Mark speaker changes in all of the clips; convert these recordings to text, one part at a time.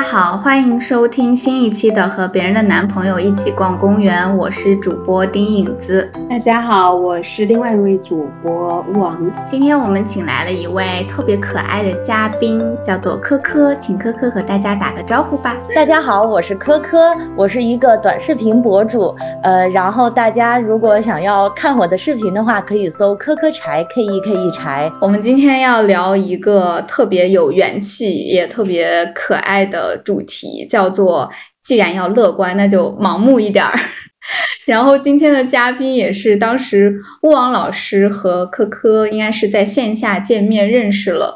Speaker 1: 家好，欢迎收听新一期的《和别人的男朋友一起逛公园》，我是主播丁影子。
Speaker 2: 大家好，我是另外一位主播乌王。
Speaker 1: 今天我们请来了一位特别可爱的嘉宾，叫做科科，请科科和大家打个招呼吧。
Speaker 3: 大家好，我是科科，我是一个短视频博主。呃，然后大家如果想要看我的视频的话，可以搜科科柴 K E K E 柴。
Speaker 1: 我们今天要聊一个特别有元气，也特别可爱。的主题叫做“既然要乐观，那就盲目一点儿”。然后今天的嘉宾也是当时乌王老师和科科应该是在线下见面认识了，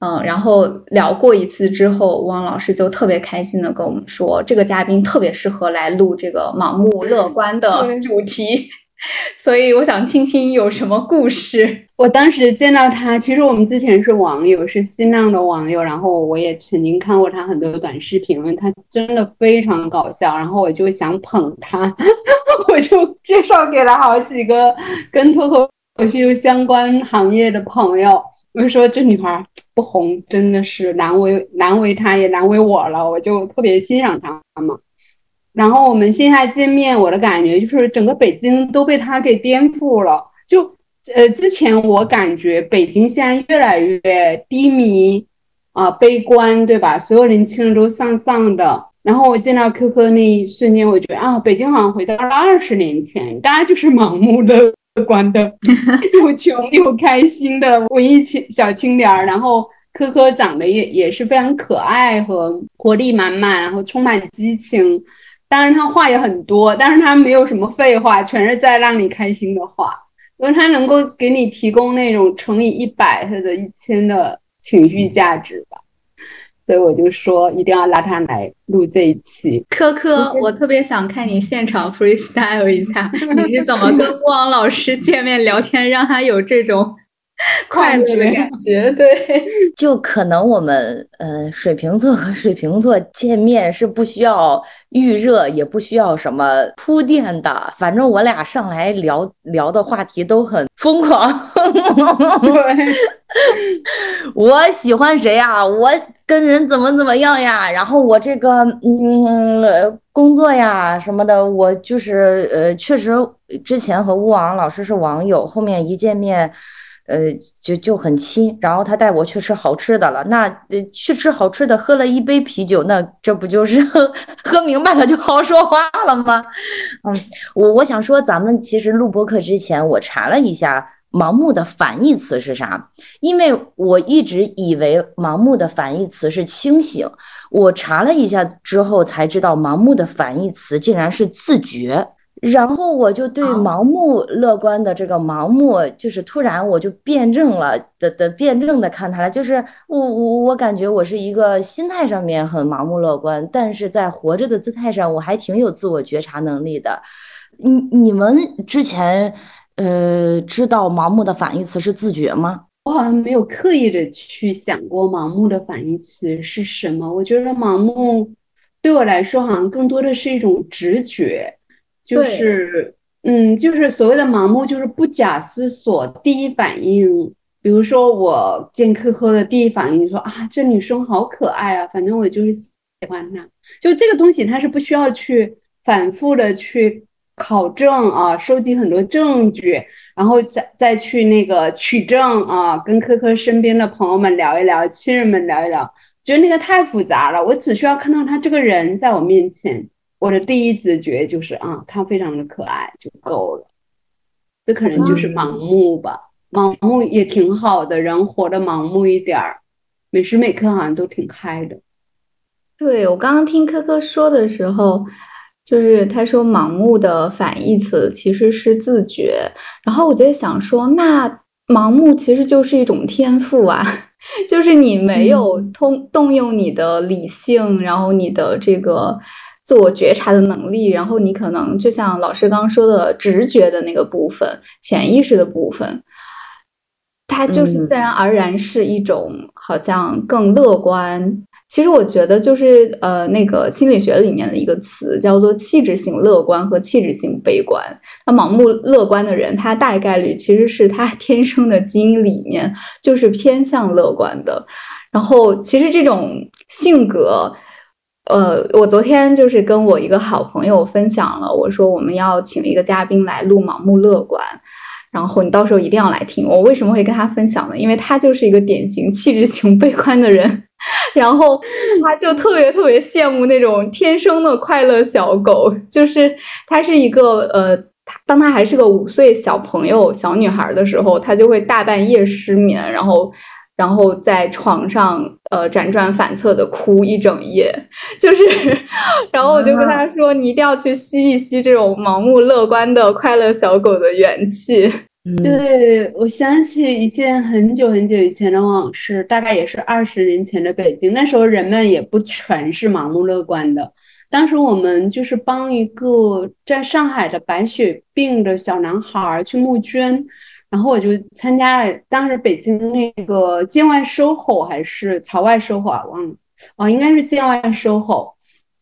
Speaker 1: 嗯，然后聊过一次之后，乌王老师就特别开心的跟我们说，这个嘉宾特别适合来录这个盲目乐观的主题。所以我想听听有什么故事。
Speaker 2: 我当时见到他，其实我们之前是网友，是新浪的网友，然后我也曾经看过他很多短视频，他真的非常搞笑，然后我就想捧他，我就介绍给了好几个跟脱口秀相关行业的朋友，我就说这女孩不红真的是难为难为她，也难为我了，我就特别欣赏她嘛。然后我们线下见面，我的感觉就是整个北京都被他给颠覆了。就呃，之前我感觉北京现在越来越低迷啊，悲观，对吧？所有年轻人都丧丧的。然后我见到 QQ 那一瞬间，我觉得啊，北京好像回到了二十年前，大家就是盲目的乐观的，又穷又开心的文艺青小青年儿。然后 QQ 长得也也是非常可爱和活力满满，然后充满激情。当然，他话也很多，但是他没有什么废话，全是在让你开心的话，因为他能够给你提供那种乘以一百或者一千的情绪价值吧。所以我就说一定要拉他来录这一期。
Speaker 1: 科科，我特别想看你现场 freestyle 一下，你是怎么跟 汪老师见面聊天，让他有这种。快乐的感 觉，对，
Speaker 3: 就可能我们呃水瓶座和水瓶座见面是不需要预热，也不需要什么铺垫的，反正我俩上来聊聊的话题都很疯狂。
Speaker 2: 对，
Speaker 3: 我喜欢谁呀？我跟人怎么怎么样呀？然后我这个嗯工作呀什么的，我就是呃确实之前和乌王老师是网友，后面一见面。呃，就就很亲，然后他带我去吃好吃的了。那去吃好吃的，喝了一杯啤酒，那这不就是 喝喝明白了就好说话了吗？嗯，我我想说，咱们其实录播课之前，我查了一下盲目的反义词是啥，因为我一直以为盲目的反义词是清醒，我查了一下之后才知道，盲目的反义词竟然是自觉。然后我就对盲目乐观的这个盲目，就是突然我就辩证了的的辩证的看他了，就是我我我感觉我是一个心态上面很盲目乐观，但是在活着的姿态上我还挺有自我觉察能力的。你你们之前呃知道盲目的反义词是自觉吗？
Speaker 2: 我好像没有刻意的去想过盲目的反义词是什么。我觉得盲目对我来说好像更多的是一种直觉。就是，嗯，就是所谓的盲目，就是不假思索，第一反应，比如说我见科科的第一反应，说啊，这女生好可爱啊，反正我就是喜欢她。就这个东西，它是不需要去反复的去考证啊，收集很多证据，然后再再去那个取证啊，跟科科身边的朋友们聊一聊，亲人们聊一聊，觉得那个太复杂了。我只需要看到他这个人在我面前。我的第一直觉就是啊，他非常的可爱就够了，这可能就是盲目吧。盲目也挺好的，人活得盲目一点儿，每时每刻好像都挺嗨的。
Speaker 1: 对我刚刚听科科说的时候，就是他说盲目的反义词其实是自觉，然后我就在想说，那盲目其实就是一种天赋啊，就是你没有通动用你的理性，然后你的这个。自我觉察的能力，然后你可能就像老师刚刚说的，直觉的那个部分、潜意识的部分，它就是自然而然是一种好像更乐观。其实我觉得就是呃，那个心理学里面的一个词叫做气质性乐观和气质性悲观。那盲目乐观的人，他大概率其实是他 天生的基因里面就是偏向乐观的。然后其实这种性格。呃，我昨天就是跟我一个好朋友分享了，我说我们要请一个嘉宾来录《盲目乐观》，然后你到时候一定要来听。我为什么会跟他分享呢？因为他就是一个典型气质型悲观的人，然后他就特别特别羡慕那种天生的快乐小狗，就是他是一个呃，当他还是个五岁小朋友小女孩的时候，他就会大半夜失眠，然后。然后在床上，呃，辗转反侧的哭一整夜，就是，然后我就跟他说，你一定要去吸一吸这种盲目乐观的快乐小狗的元气。
Speaker 2: 对，我想起一件很久很久以前的往事，大概也是二十年前的北京，那时候人们也不全是盲目乐观的。当时我们就是帮一个在上海的白血病的小男孩去募捐。然后我就参加了，当时北京那个建外 SOHO 还是朝外 SOHO 啊，忘了，哦，应该是建外 SOHO，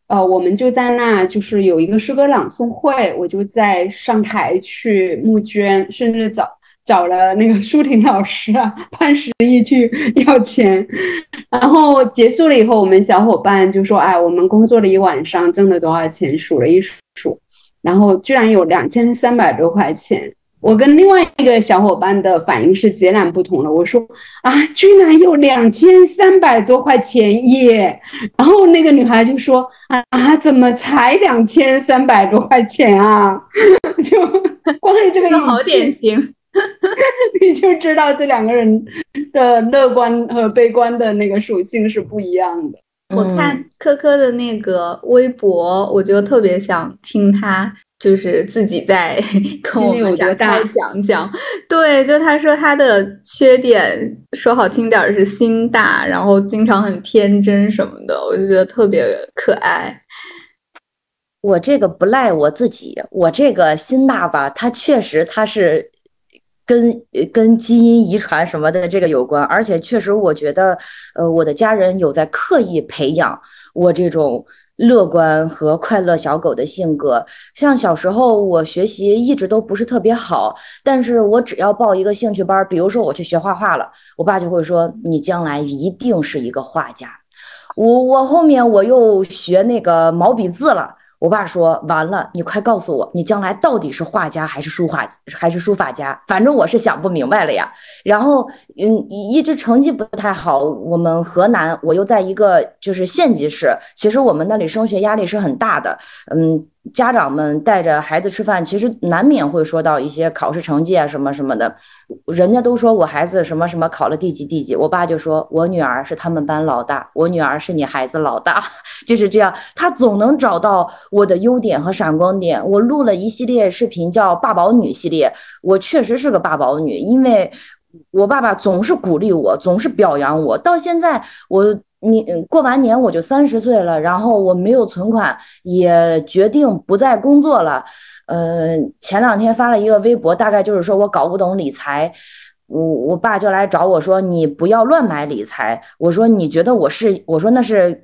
Speaker 2: 呃，我们就在那，就是有一个诗歌朗诵会，我就在上台去募捐，甚至找找了那个 舒婷老师啊、潘石屹去要钱。然后结束了以后，我们小伙伴就说：“哎，我们工作了一晚上，挣了多少钱？数了一数，然后居然有两千三百多块钱。”我跟另外一个小伙伴的反应是截然不同的。我说啊，居然有两千三百多块钱耶！然后那个女孩就说啊啊，怎么才两千三百多块钱啊？就光是这个
Speaker 1: 好典型，
Speaker 2: 你就知道这两个人的乐观和悲观的那个属性是不一样的。
Speaker 1: 我看科科的那个微博，我就特别想听他。就是自己在 跟我们展开讲讲，对，就他说他的缺点，说好听点是心大，然后经常很天真什么的，我就觉得特别可爱。
Speaker 3: 我这个不赖我自己，我这个心大吧，它确实它是跟跟基因遗传什么的这个有关，而且确实我觉得，呃，我的家人有在刻意培养我这种。乐观和快乐小狗的性格，像小时候我学习一直都不是特别好，但是我只要报一个兴趣班，比如说我去学画画了，我爸就会说你将来一定是一个画家。我我后面我又学那个毛笔字了。我爸说：“完了，你快告诉我，你将来到底是画家还是书画还是书法家？反正我是想不明白了呀。然后，嗯，一直成绩不太好。我们河南，我又在一个就是县级市，其实我们那里升学压力是很大的。嗯。”家长们带着孩子吃饭，其实难免会说到一些考试成绩啊什么什么的。人家都说我孩子什么什么考了第几第几，我爸就说我女儿是他们班老大，我女儿是你孩子老大，就是这样。他总能找到我的优点和闪光点。我录了一系列视频，叫“爸宝女”系列。我确实是个爸宝女，因为我爸爸总是鼓励我，总是表扬我。到现在我。你过完年我就三十岁了，然后我没有存款，也决定不再工作了。呃，前两天发了一个微博，大概就是说我搞不懂理财。我我爸就来找我说：“你不要乱买理财。”我说：“你觉得我是？”我说：“那是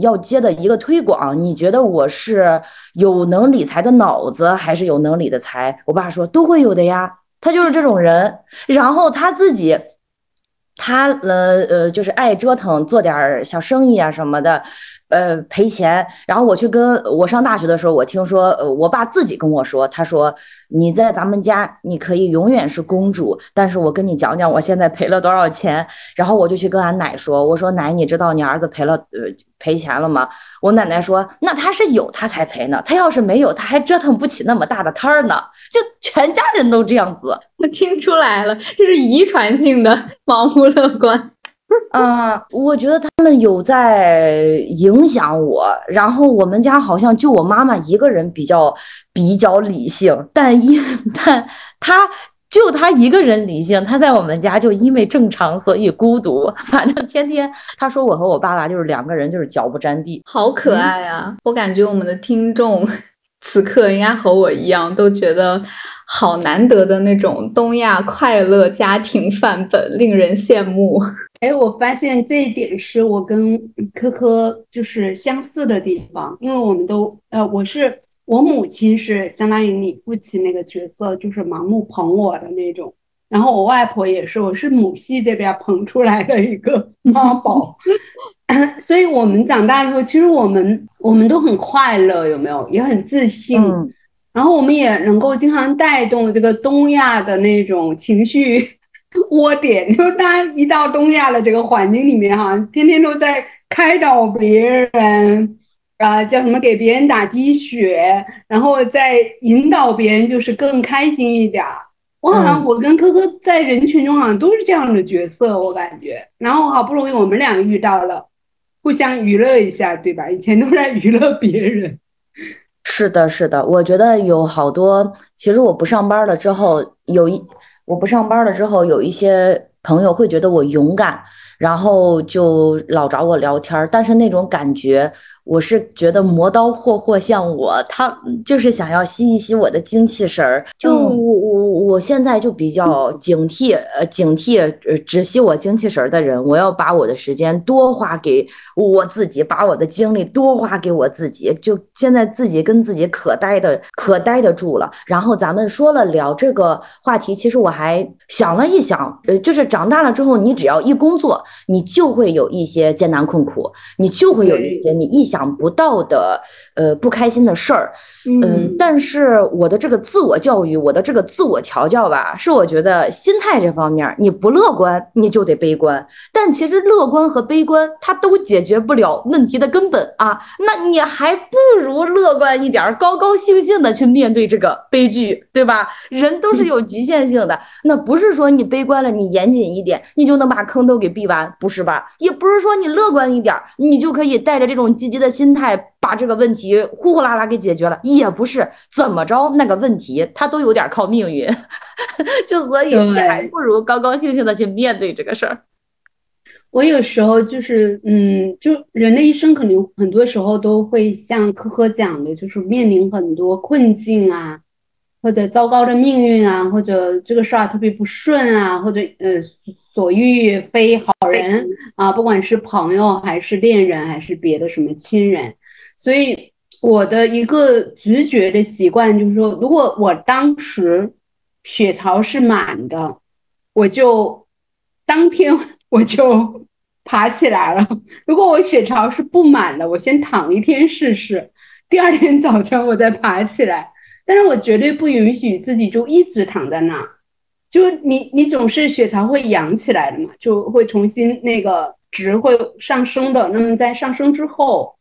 Speaker 3: 要接的一个推广。你觉得我是有能理财的脑子，还是有能理的财？”我爸说：“都会有的呀。”他就是这种人，然后他自己。他呃呃，就是爱折腾，做点小生意啊什么的，呃赔钱。然后我去跟我上大学的时候，我听说，呃，我爸自己跟我说，他说你在咱们家你可以永远是公主，但是我跟你讲讲我现在赔了多少钱。然后我就去跟俺奶说，我说奶，你知道你儿子赔了呃赔钱了吗？我奶奶说，那他是有他才赔呢，他要是没有，他还折腾不起那么大的摊儿呢。就全家人都这样子，
Speaker 1: 我 听出来了，这是遗传性的盲目乐观。
Speaker 3: 啊，我觉得他们有在影响我。然后我们家好像就我妈妈一个人比较比较理性，但因 但她就她一个人理性，她在我们家就因为正常所以孤独。反正天天她说我和我爸爸就是两个人就是脚不沾地，
Speaker 1: 好可爱啊！我感觉我们的听众。此刻应该和我一样，都觉得好难得的那种东亚快乐家庭范本，令人羡慕。
Speaker 2: 哎，我发现这一点是我跟科科就是相似的地方，因为我们都呃，我是我母亲是相当于你父亲那个角色，就是盲目捧我的那种，然后我外婆也是，我是母系这边捧出来的一个妈宝，所以我们长大以后，其实我们我们都很快乐，有没有？也很自信，然后我们也能够经常带动这个东亚的那种情绪窝点，就大家一到东亚的这个环境里面哈，天天都在开导别人啊，叫什么给别人打鸡血，然后再引导别人，就是更开心一点。我好像我跟科科在人群中好像都是这样的角色，我感觉。然后好不容易我们俩遇到了，互相娱乐一下，对吧？以前都在娱乐别人。
Speaker 3: 是的，是的，我觉得有好多。其实我不上班了之后，有一我不上班了之后，有一些朋友会觉得我勇敢，然后就老找我聊天。但是那种感觉。我是觉得磨刀霍霍像我，他就是想要吸一吸我的精气神儿。就我我我现在就比较警惕，呃，警惕呃，只吸我精气神儿的人。我要把我的时间多花给我自己，把我的精力多花给我自己。就现在自己跟自己可待的可待得住了。然后咱们说了聊这个话题，其实我还想了一想，呃，就是长大了之后，你只要一工作，你就会有一些艰难困苦，你就会有一些你一想。不到的，呃，不开心的事儿，嗯，但是我的这个自我教育，我的这个自我调教吧，是我觉得心态这方面，你不乐观，你就得悲观。但其实乐观和悲观，它都解决不了问题的根本啊。那你还不如乐观一点，高高兴兴的去面对这个悲剧，对吧？人都是有局限性的，那不是说你悲观了，你严谨一点，你就能把坑都给避完，不是吧？也不是说你乐观一点，你就可以带着这种积极的。心态把这个问题呼呼啦啦给解决了，也不是怎么着那个问题，他都有点靠命运，就所以你还不如高高兴兴的去面对这个事儿。
Speaker 2: 我有时候就是，嗯，就人的一生肯定很多时候都会像科科讲的，就是面临很多困境啊，或者糟糕的命运啊，或者这个事儿特别不顺啊，或者呃。所遇非好人啊，不管是朋友还是恋人还是别的什么亲人，所以我的一个直觉的习惯就是说，如果我当时血槽是满的，我就当天我就爬起来了；如果我血槽是不满的，我先躺一天试试，第二天早晨我再爬起来。但是我绝对不允许自己就一直躺在那。就你，你总是血槽会扬起来的嘛，就会重新那个值会上升的。那么在上升之后，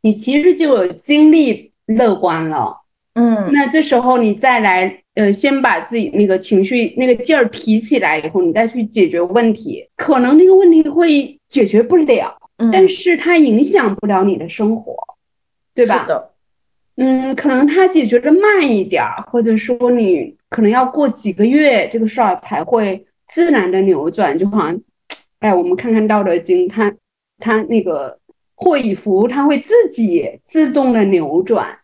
Speaker 2: 你其实就有精力乐观了。
Speaker 3: 嗯，
Speaker 2: 那这时候你再来，呃，先把自己那个情绪那个劲儿提起来以后，你再去解决问题，可能那个问题会解决不了，但是它影响不了你的生活，对吧？
Speaker 3: 是的。
Speaker 2: 嗯，可能它解决的慢一点儿，或者说你可能要过几个月，这个事儿才会自然的扭转。就好像，哎，我们看看《道德经》，它它那个祸与福，它会自己自动的扭转。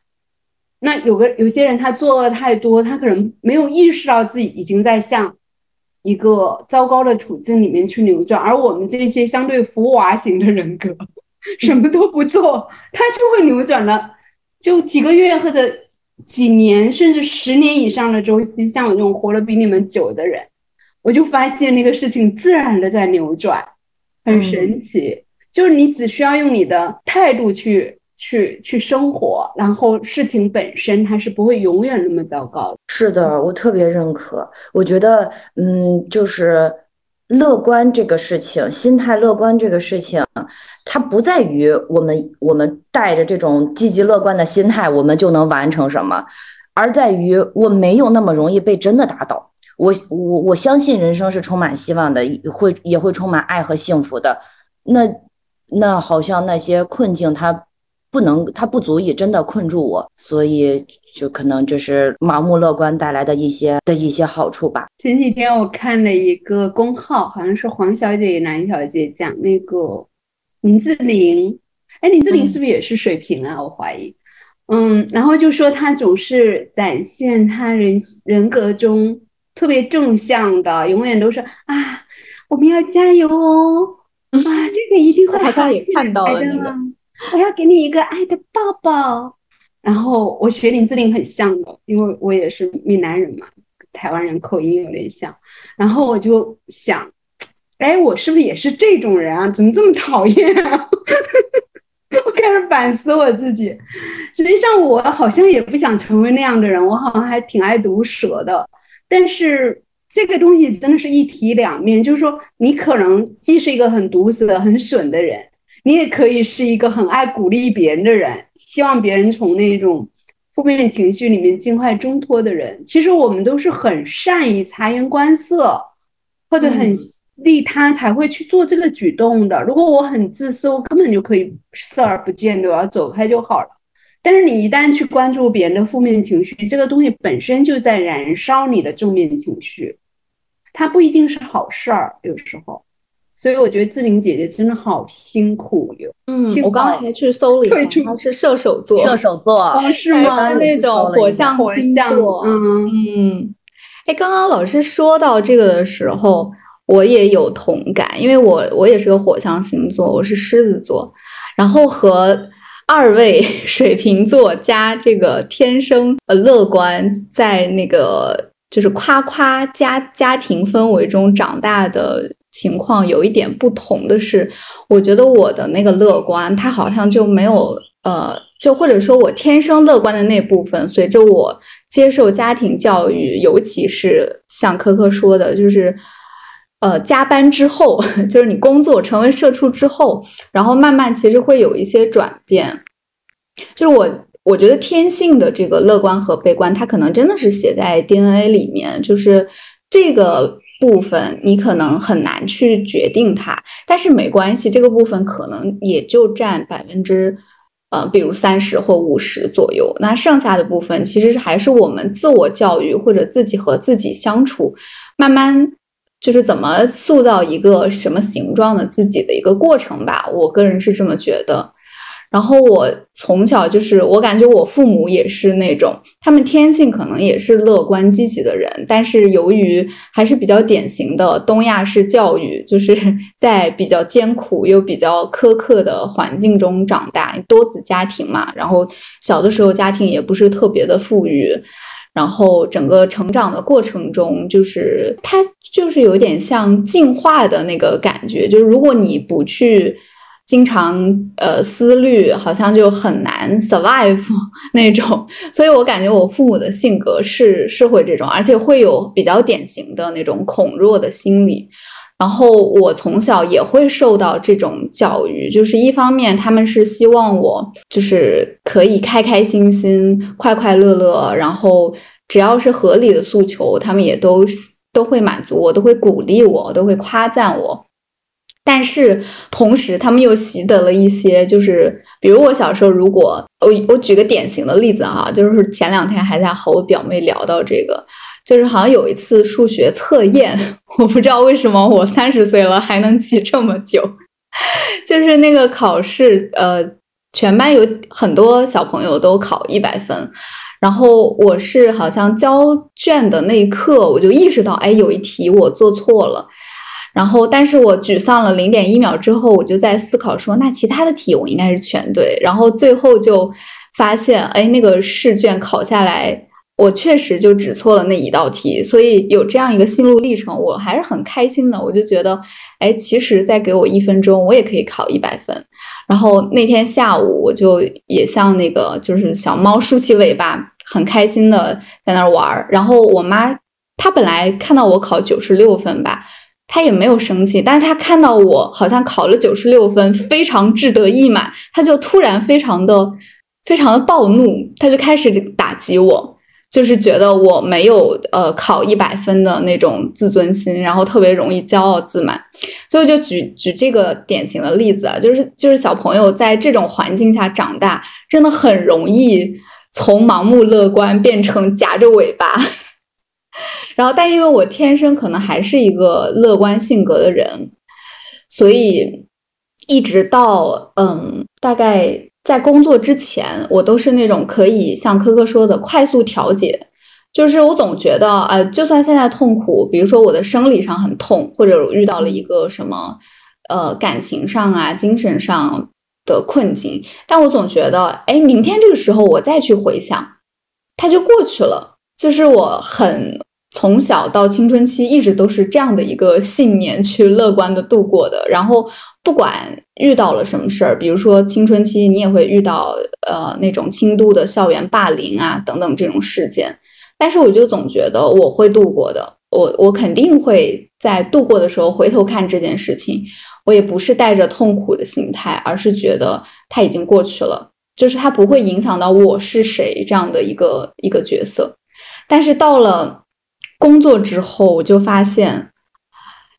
Speaker 2: 那有个有些人他作恶太多，他可能没有意识到自己已经在向一个糟糕的处境里面去扭转，而我们这些相对福娃型的人格，什么都不做，他就会扭转了。就几个月或者几年，甚至十年以上的周期，像我这种活了比你们久的人，我就发现那个事情自然的在扭转，很神奇。就是你只需要用你的态度去去去生活，然后事情本身它是不会永远那么糟糕。
Speaker 3: 是的，我特别认可。我觉得，嗯，就是。乐观这个事情，心态乐观这个事情，它不在于我们我们带着这种积极乐观的心态，我们就能完成什么，而在于我没有那么容易被真的打倒。我我我相信人生是充满希望的，会也会充满爱和幸福的。那那好像那些困境，它。不能，它不足以真的困住我，所以就可能这是盲目乐观带来的一些的一些好处吧。
Speaker 2: 前几天我看了一个公号，好像是黄小姐与、蓝小姐讲那个林志玲，哎，林志玲是不是也是水瓶啊？我怀疑。嗯，然后就说她总是展现她人人格中特别正向的，永远都是啊，我们要加油哦，啊，这个一定会
Speaker 1: 好像也看到了那个。
Speaker 2: 我要给你一个爱的抱抱，然后我学林志玲很像的，因为我也是闽南人嘛，台湾人口音有点像。然后我就想，哎，我是不是也是这种人啊？怎么这么讨厌啊？我开始反思我自己。实际上，我好像也不想成为那样的人，我好像还挺爱毒舌的。但是这个东西真的是一体两面，就是说，你可能既是一个很毒舌、很损的人。你也可以是一个很爱鼓励别人的人，希望别人从那种负面情绪里面尽快挣脱的人。其实我们都是很善于察言观色，或者很利他才会去做这个举动的。如果我很自私，我根本就可以视而不见的，我要走开就好了。但是你一旦去关注别人的负面情绪，这个东西本身就在燃烧你的正面情绪，它不一定是好事儿，有时候。所以我觉得志玲姐姐真的好辛苦哟。
Speaker 1: 嗯，我刚刚还去搜了一下，她是射手座，
Speaker 3: 射手座
Speaker 2: 是吗？
Speaker 1: 是那种火象星座。嗯嗯。哎，刚刚老师说到这个的时候，我也有同感，因为我我也是个火象星座，我是狮子座，然后和二位 水瓶座加这个天生呃乐观，在那个就是夸夸家家庭氛围中长大的。情况有一点不同的是，我觉得我的那个乐观，它好像就没有呃，就或者说我天生乐观的那部分，随着我接受家庭教育，尤其是像科科说的，就是呃加班之后，就是你工作成为社畜之后，然后慢慢其实会有一些转变。就是我我觉得天性的这个乐观和悲观，它可能真的是写在 DNA 里面，就是这个。部分你可能很难去决定它，但是没关系，这个部分可能也就占百分之，呃，比如三十或五十左右。那剩下的部分其实还是我们自我教育或者自己和自己相处，慢慢就是怎么塑造一个什么形状的自己的一个过程吧。我个人是这么觉得。然后我从小就是，我感觉我父母也是那种，他们天性可能也是乐观积极的人，但是由于还是比较典型的东亚式教育，就是 在比较艰苦又比较苛刻的环境中长大，多子家庭嘛，然后小的时候家庭也不是特别的富裕，然后整个成长的过程中，就是他就是有点像进化的那个感觉，就是如果你不去。经常呃思虑，好像就很难 survive 那种，所以我感觉我父母的性格是是会这种，而且会有比较典型的那种恐弱的心理。然后我从小也会受到这种教育，就是一方面他们是希望我就是可以开开心心、快快乐乐，然后只要是合理的诉求，他们也都都会满足我，都会鼓励我，都会夸赞我。但是同时，他们又习得了一些，就是比如我小时候，如果我我举个典型的例子哈，就是前两天还在和我表妹聊到这个，就是好像有一次数学测验，我不知道为什么我三十岁了还能记这么久，就是那个考试，呃，全班有很多小朋友都考一百分，然后我是好像交卷的那一刻，我就意识到，哎，有一题我做错了。然后，但是我沮丧了零点一秒之后，我就在思考说，那其他的题我应该是全对。然后最后就发现，哎，那个试卷考下来，我确实就只错了那一道题。所以有这样一个心路历程，我还是很开心的。我就觉得，哎，其实再给我一分钟，我也可以考一百分。然后那天下午，我就也像那个就是小猫竖起尾巴，很开心的在那儿玩儿。然后我妈她本来看到我考九十六分吧。他也没有生气，但是他看到我好像考了九十六分，非常志得意满，他就突然非常的、非常的暴怒，他就开始打击我，就是觉得我没有呃考一百分的那种自尊心，然后特别容易骄傲自满，所以就举举这个典型的例子啊，就是就是小朋友在这种环境下长大，真的很容易从盲目乐观变成夹着尾巴。然后，但因为我天生可能还是一个乐观性格的人，所以一直到嗯，大概在工作之前，我都是那种可以像科科说的快速调节。就是我总觉得，呃，就算现在痛苦，比如说我的生理上很痛，或者遇到了一个什么呃感情上啊、精神上的困境，但我总觉得，哎，明天这个时候我再去回想，它就过去了。就是我很。从小到青春期一直都是这样的一个信念去乐观的度过的。然后不管遇到了什么事儿，比如说青春期你也会遇到呃那种轻度的校园霸凌啊等等这种事件，但是我就总觉得我会度过的，我我肯定会在度过的时候回头看这件事情，我也不是带着痛苦的心态，而是觉得它已经过去了。就是它不会影响到我是谁这样的一个一个角色，但是到了工作之后，我就发现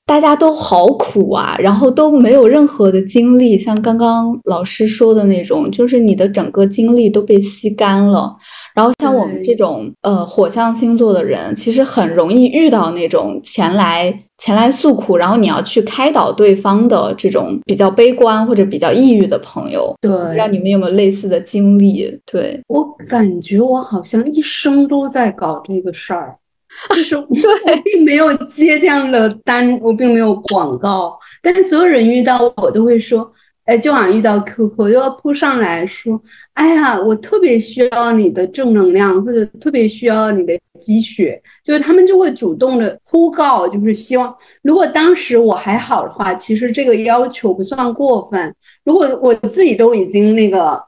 Speaker 1: 大家都好苦啊，然后都没有任何的精力，像刚刚老师说的那种，就是你的整个精力都被吸干了。然后像我们这种呃火象星座的人，其实很容易遇到那种前来。前来诉苦，然后你要去开导对方的这种比较悲观或者比较抑郁的朋友，
Speaker 2: 对，
Speaker 1: 不知道你们有没有类似的经历？对
Speaker 2: 我感觉我好像一生都在搞这个事儿，就是
Speaker 1: 对，
Speaker 2: 我并没有接这样的单，我并没有广告，但是所有人遇到我都会说。哎，就好像遇到 QQ 又要扑上来说，哎呀，我特别需要你的正能量，或者特别需要你的积雪，就是他们就会主动的呼告，就是希望，如果当时我还好的话，其实这个要求不算过分。如果我自己都已经那个，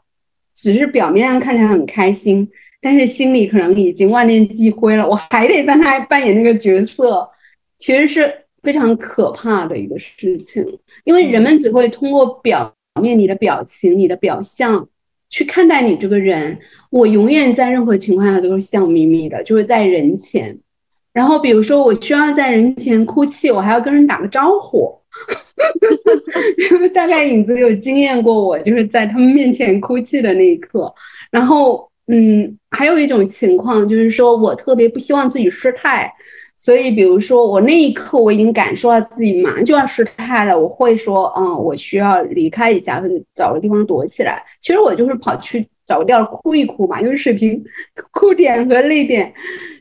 Speaker 2: 只是表面上看起来很开心，但是心里可能已经万念俱灰了，我还得在那扮演那个角色，其实是。非常可怕的一个事情，因为人们只会通过表面、你的表情、你的表象去看待你这个人。我永远在任何情况下都是笑眯眯的，就是在人前。然后，比如说我需要在人前哭泣，我还要跟人打个招呼。大概影子有经验过，我就是在他们面前哭泣的那一刻。然后，嗯，还有一种情况就是说我特别不希望自己失态。所以，比如说，我那一刻我已经感受到自己马上就要失态了，我会说，嗯，我需要离开一下，找个地方躲起来。其实我就是跑去找个地儿哭一哭嘛，因为水平 哭点和泪点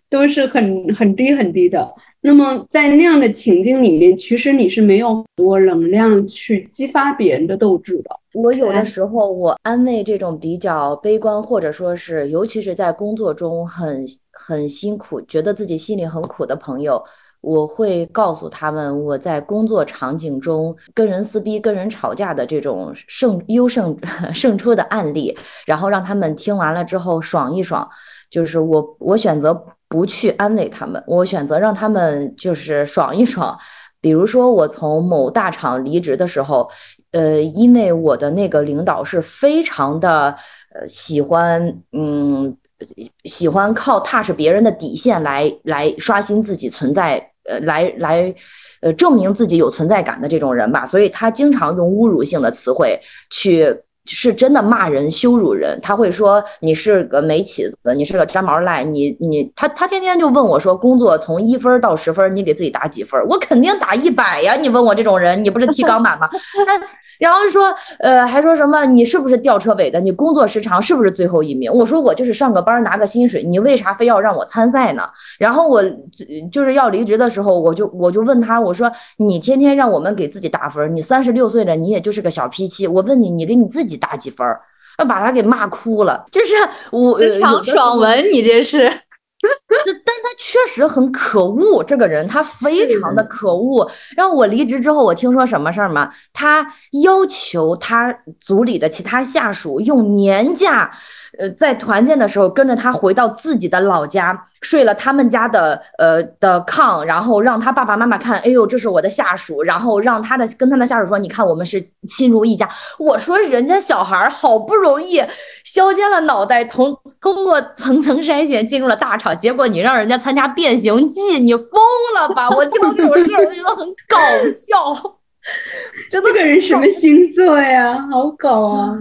Speaker 2: 都是很很低很低的。那么在那样的情境里面，其实你是没有多能量去激发别人的斗志的。
Speaker 3: 我有的时候，我安慰这种比较悲观，或者说是尤其是在工作中很很辛苦，觉得自己心里很苦的朋友，我会告诉他们我在工作场景中跟人撕逼、跟人吵架的这种胜优胜 胜出的案例，然后让他们听完了之后爽一爽。就是我，我选择。不去安慰他们，我选择让他们就是爽一爽。比如说，我从某大厂离职的时候，呃，因为我的那个领导是非常的呃喜欢，嗯，喜欢靠踏实别人的底线来来刷新自己存在，呃，来来呃证明自己有存在感的这种人吧，所以他经常用侮辱性的词汇去。是真的骂人、羞辱人，他会说你是个没起子，你是个粘毛赖，你你他他天天就问我说，工作从一分到十分，你给自己打几分？我肯定打一百呀！你问我这种人，你不是提钢板吗？他然后说，呃，还说什么你是不是吊车尾的？你工作时长是不是最后一名？我说我就是上个班拿个薪水，你为啥非要让我参赛呢？然后我就是要离职的时候，我就我就问他，我说你天天让我们给自己打分，你三十六岁了，你也就是个小脾气，我问你，你给你自己。打几分儿，要把他给骂哭了。就是我
Speaker 1: 强爽文，你这是。
Speaker 3: 但他确实很可恶，这个人他非常的可恶。然后我离职之后，我听说什么事儿吗？他要求他组里的其他下属用年假。呃，在团建的时候，跟着他回到自己的老家，睡了他们家的呃的炕，然后让他爸爸妈妈看，哎呦，这是我的下属，然后让他的跟他的下属说，你看我们是亲如一家。我说人家小孩好不容易削尖了脑袋，从通过层层筛选进入了大厂，结果你让人家参加变形计，你疯了吧？我听到这种事儿，我觉得很搞笑。
Speaker 2: 这个人什么星座呀？好搞啊！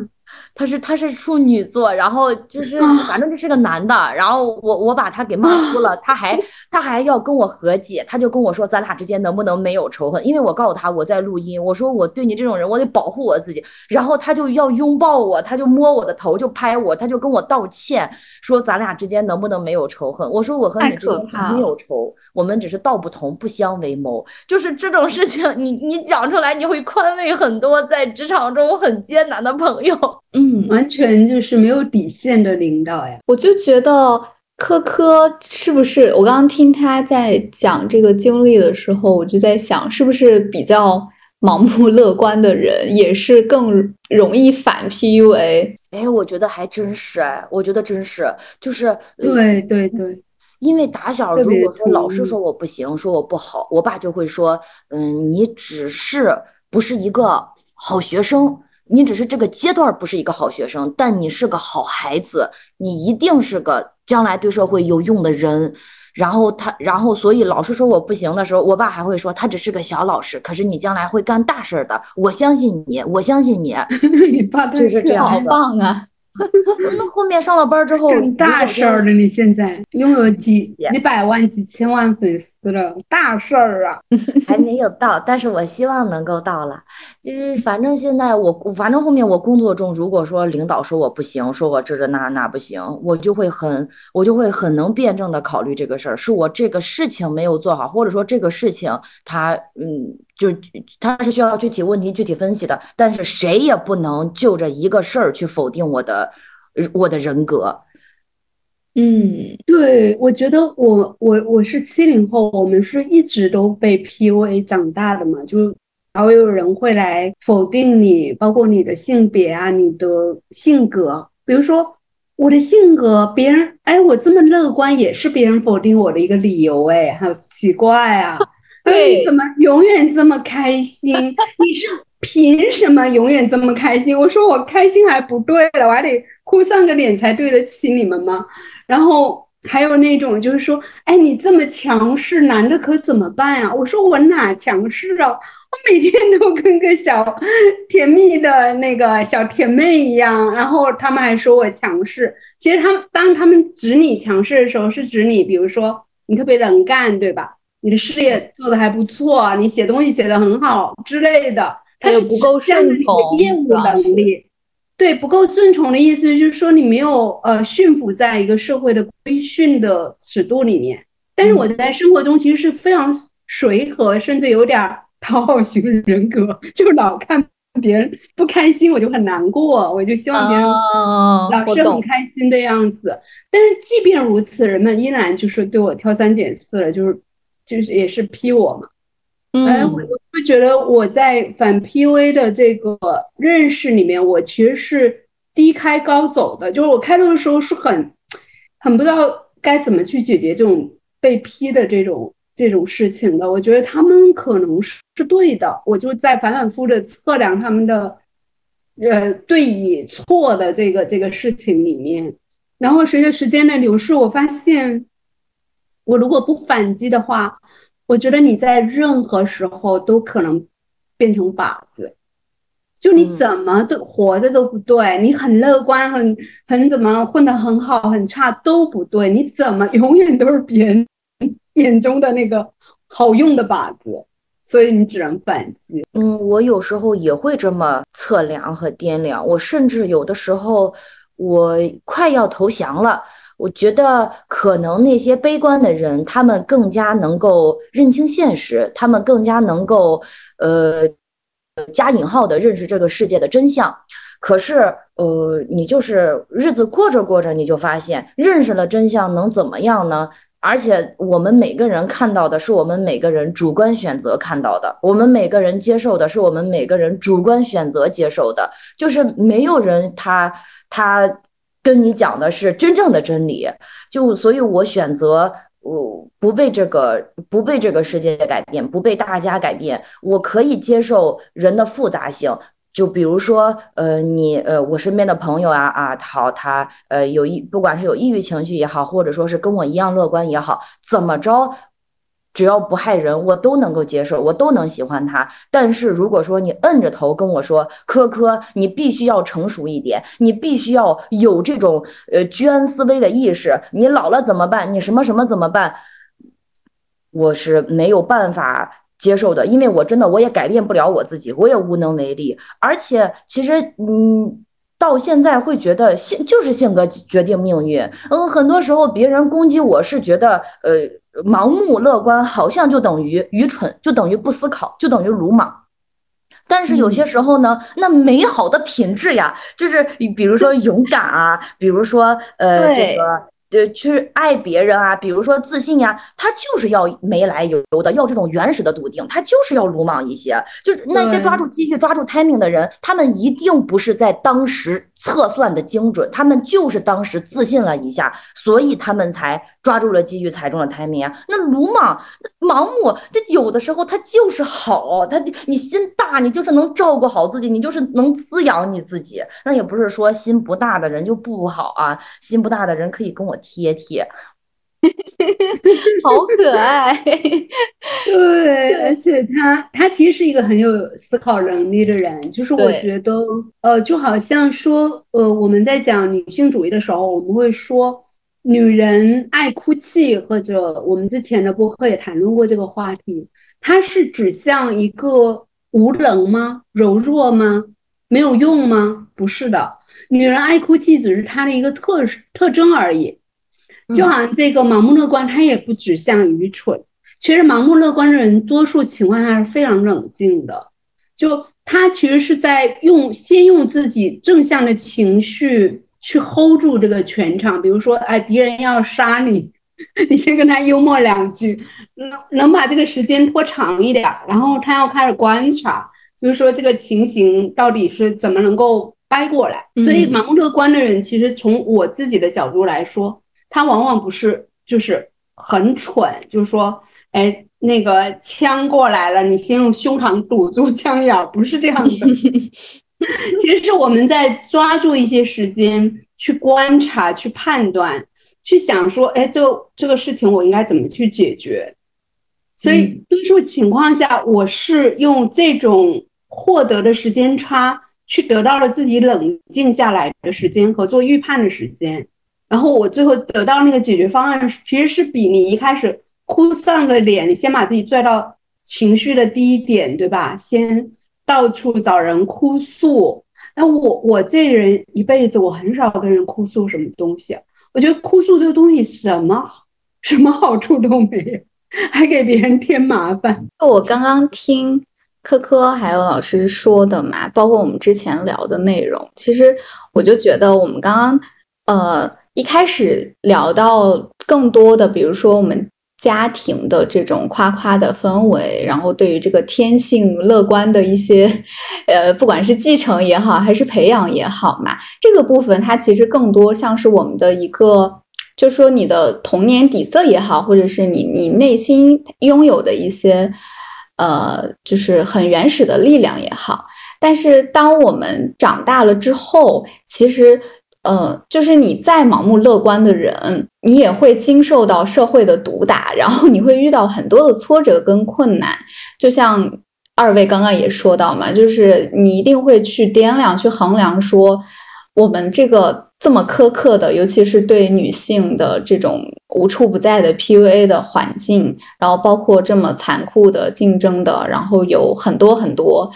Speaker 3: 他是他是处女座，然后就是反正就是个男的，然后我我把他给骂哭了，他还 他还要跟我和解，他就跟我说咱俩之间能不能没有仇恨？因为我告诉他我在录音，我说我对你这种人我得保护我自己，然后他就要拥抱我，他就摸我的头就拍我，他就跟我道歉说咱俩之间能不能没有仇恨？我说我和你之间没有仇，我们只是道不同不相为谋，就是这种事情你你讲出来你会宽慰很多在职场中很艰难的朋友。
Speaker 1: 嗯，
Speaker 2: 完全就是没有底线的领导呀！
Speaker 1: 我就觉得科科是不是？我刚刚听他在讲这个经历的时候，我就在想，是不是比较盲目乐观的人也是更容易反 PUA？
Speaker 3: 哎，我觉得还真是哎，我觉得真是，就是
Speaker 2: 对对对。
Speaker 3: 因为打小如果说老师说我不行，说我不好，我爸就会说，嗯，你只是不是一个好学生，你只是这个阶段不是一个好学生，但你是个好孩子，你一定是个将来对社会有用的人。然后他，然后所以老师说我不行的时候，我爸还会说他只是个小老师，可是你将来会干大事的，我相信你，我相信你。
Speaker 2: 你爸
Speaker 3: 就是这样
Speaker 1: 子，好棒啊！
Speaker 3: 那后面上了班之后，
Speaker 2: 大事儿了！你现在拥有几几百万、几千万粉丝了，大事儿啊！
Speaker 3: 还没有到，但是我希望能够到了。就是反正现在我，反正后面我工作中，如果说领导说我不行，说我这这那那不行，我就会很，我就会很能辩证的考虑这个事儿，是我这个事情没有做好，或者说这个事情他，嗯，就他是需要具体问题具体分析的，但是谁也不能就着一个事儿去否定我的。我的人格，
Speaker 2: 嗯，对，我觉得我我我是七零后，我们是一直都被 PUA 长大的嘛，就老有人会来否定你，包括你的性别啊，你的性格，比如说我的性格，别人哎，我这么乐观也是别人否定我的一个理由，哎，好奇怪啊，
Speaker 1: 对，
Speaker 2: 怎么永远这么开心？你是？凭什么永远这么开心？我说我开心还不对了，我还得哭丧个脸才对得起你们吗？然后还有那种就是说，哎，你这么强势，男的可怎么办呀？我说我哪强势啊？我每天都跟个小甜蜜的那个小甜妹一样。然后他们还说我强势，其实他们当他们指你强势的时候，是指你，比如说你特别能干，对吧？你的事业做的还不错，你写东西写的很好之类的。
Speaker 1: 还有不够顺从
Speaker 2: 业务能力，对不够顺从的意思就是说你没有呃驯服在一个社会的规训的尺度里面。但是我在生活中其实是非常随和，甚至有点 讨好型人格，就老看别人不开心我就很难过，我就希望别人老是很开心的样子。但是即便如此，人们依然就是对我挑三拣四了，就是就是也是批我嘛。哎，我我会觉得我在反 PUA 的这个认识里面，我其实是低开高走的。就是我开头的时候是很很不知道该怎么去解决这种被批的这种这种事情的。我觉得他们可能是是对的，我就在反反复复的测量他们的呃对与错的这个这个事情里面。然后随着时间的流逝，我发现我如果不反击的话。我觉得你在任何时候都可能变成靶子，就你怎么都活着都不对，你很乐观，很很怎么混得很好，很差都不对，你怎么永远都是别人眼中的那个好用的靶子，所以你只能反击。
Speaker 3: 嗯，我有时候也会这么测量和掂量，我甚至有的时候我快要投降了。我觉得可能那些悲观的人，他们更加能够认清现实，他们更加能够，呃，加引号的认识这个世界的真相。可是，呃，你就是日子过着过着，你就发现认识了真相能怎么样呢？而且我们每个人看到的是我们每个人主观选择看到的，我们每个人接受的是我们每个人主观选择接受的，就是没有人他他。跟你讲的是真正的真理，就所以，我选择我不被这个不被这个世界改变，不被大家改变，我可以接受人的复杂性。就比如说，呃，你呃，我身边的朋友啊啊，好，他呃有抑，不管是有抑郁情绪也好，或者说是跟我一样乐观也好，怎么着？只要不害人，我都能够接受，我都能喜欢他。但是如果说你摁着头跟我说，科科，你必须要成熟一点，你必须要有这种呃居安思危的意识，你老了怎么办？你什么什么怎么办？我是没有办法接受的，因为我真的我也改变不了我自己，我也无能为力。而且其实嗯，到现在会觉得性就是性格决定命运。嗯，很多时候别人攻击我是觉得呃。盲目乐观好像就等于愚蠢，就等于不思考，就等于鲁莽。但是有些时候呢，那美好的品质呀，就是比如说勇敢啊，比如说呃这个对，去爱别人啊，比如说自信呀，他就是要没来由的，要这种原始的笃定，他就是要鲁莽一些。就是那些抓住机遇、抓住 timing 的人，他们一定不是在当时测算的精准，他们就是当时自信了一下，所以他们才抓住了机遇，踩中了台面。那鲁莽、盲目，这有的时候他就是好，他你心大，你就是能照顾好自己，你就是能滋养你自己。那也不是说心不大的人就不好啊，心不大的人可以跟我。贴贴，
Speaker 1: 好可爱。
Speaker 2: 对，而且他他其实是一个很有思考能力的人。就是我觉得，呃，就好像说，呃，我们在讲女性主义的时候，我们会说女人爱哭泣，或者我们之前的播客也谈论过这个话题。它是指向一个无能吗？柔弱吗？没有用吗？不是的，女人爱哭泣只是她的一个特特征而已。就好像这个盲目乐观，它也不指向愚蠢。其实盲目乐观的人，多数情况下是非常冷静的。就他其实是在用先用自己正向的情绪去 hold 住这个全场。比如说，哎，敌人要杀你，你先跟他幽默两句，能能把这个时间拖长一点。然后他要开始观察，就是说这个情形到底是怎么能够掰过来。所以盲目乐观的人，其实从我自己的角度来说。他往往不是，就是很蠢，就是说，哎，那个枪过来了，你先用胸膛堵住枪眼，不是这样的。其实是我们在抓住一些时间去观察、去判断、去想说，哎，这这个事情我应该怎么去解决。所以多数情况下，我是用这种获得的时间差，去得到了自己冷静下来的时间和做预判的时间。然后我最后得到那个解决方案，其实是比你一开始哭丧的脸，你先把自己拽到情绪的低点，对吧？先到处找人哭诉。那我我这人一辈子我很少跟人哭诉什么东西，我觉得哭诉这个东西什么什么好处都没有，还给别人添麻烦。
Speaker 1: 我刚刚听科科还有老师说的嘛，包括我们之前聊的内容，其实我就觉得我们刚刚呃。一开始聊到更多的，比如说我们家庭的这种夸夸的氛围，然后对于这个天性乐观的一些，呃，不管是继承也好，还是培养也好嘛，这个部分它其实更多像是我们的一个，就说你的童年底色也好，或者是你你内心拥有的一些，呃，就是很原始的力量也好。但是当我们长大了之后，其实。呃，就是你再盲目乐观的人，你也会经受到社会的毒打，然后你会遇到很多的挫折跟困难。就像二位刚刚也说到嘛，就是你一定会去掂量、去衡量，说我们这个这么苛刻的，尤其是对女性的这种无处不在的 PUA 的环境，然后包括这么残酷的竞争的，然后有很多很多。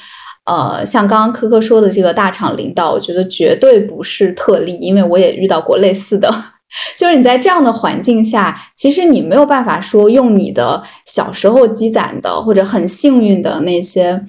Speaker 1: 呃，像刚刚科科说的这个大厂领导，我觉得绝对不是特例，因为我也遇到过类似的。就是你在这样的环境下，其实你没有办法说用你的小时候积攒的或者很幸运的那些，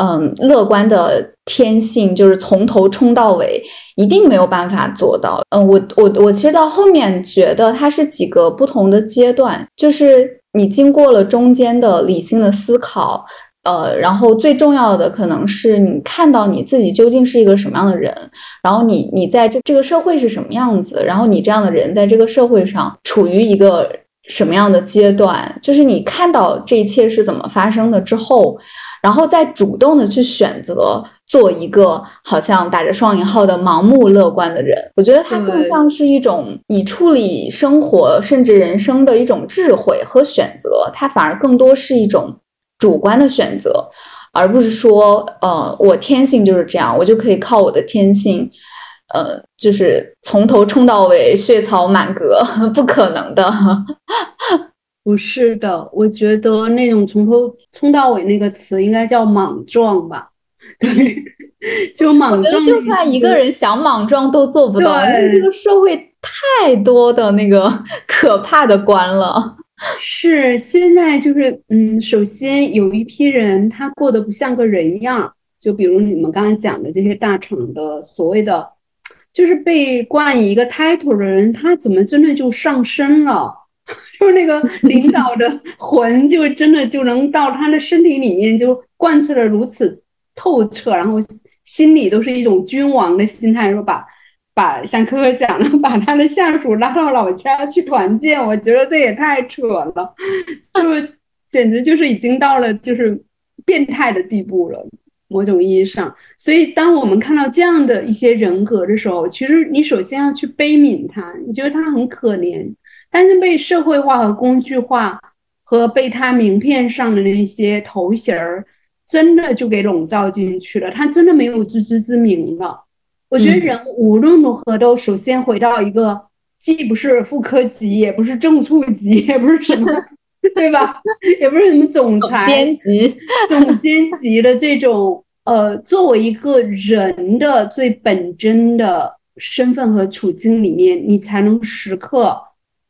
Speaker 1: 嗯，乐观的天性，就是从头冲到尾，一定没有办法做到。嗯，我我我其实到后面觉得它是几个不同的阶段，就是你经过了中间的理性的思考。呃，然后最重要的可能是你看到你自己究竟是一个什么样的人，然后你你在这这个社会是什么样子，然后你这样的人在这个社会上处于一个什么样的阶段，就是你看到这一切是怎么发生的之后，然后再主动的去选择做一个好像打着双引号的盲目乐观的人，我觉得它更像是一种你处理生活甚至人生的一种智慧和选择，它反而更多是一种。主观的选择，而不是说，呃，我天性就是这样，我就可以靠我的天性，呃，就是从头冲到尾，血槽满格，不可能的。
Speaker 2: 不是的，我觉得那种从头冲到尾那个词应该叫莽撞吧？对，就莽撞。我
Speaker 1: 觉得就算一个人想莽撞都做不到，因为这个社会太多的那个可怕的官了。
Speaker 2: 是现在就是，嗯，首先有一批人他过得不像个人样，就比如你们刚刚讲的这些大厂的所谓的就是被冠以一个 title 的人，他怎么真的就上升了？就是那个领导的魂，就真的就能到他的身体里面，就贯彻的如此透彻，然后心里都是一种君王的心态，说把把像科科讲的，把他的下属拉到老家去团建，我觉得这也太扯了，就简直就是已经到了就是变态的地步了。某种意义上，所以当我们看到这样的一些人格的时候，其实你首先要去悲悯他，你觉得他很可怜，但是被社会化和工具化和被他名片上的那些头衔儿，真的就给笼罩进去了，他真的没有自知之明了。我觉得人无论如何都首先回到一个既不是副科级，也不是正处级，也不是什么。对吧？也不是什么总裁、
Speaker 1: 总监级、
Speaker 2: 总监级的这种，呃，作为一个人的最本真的身份和处境里面，你才能时刻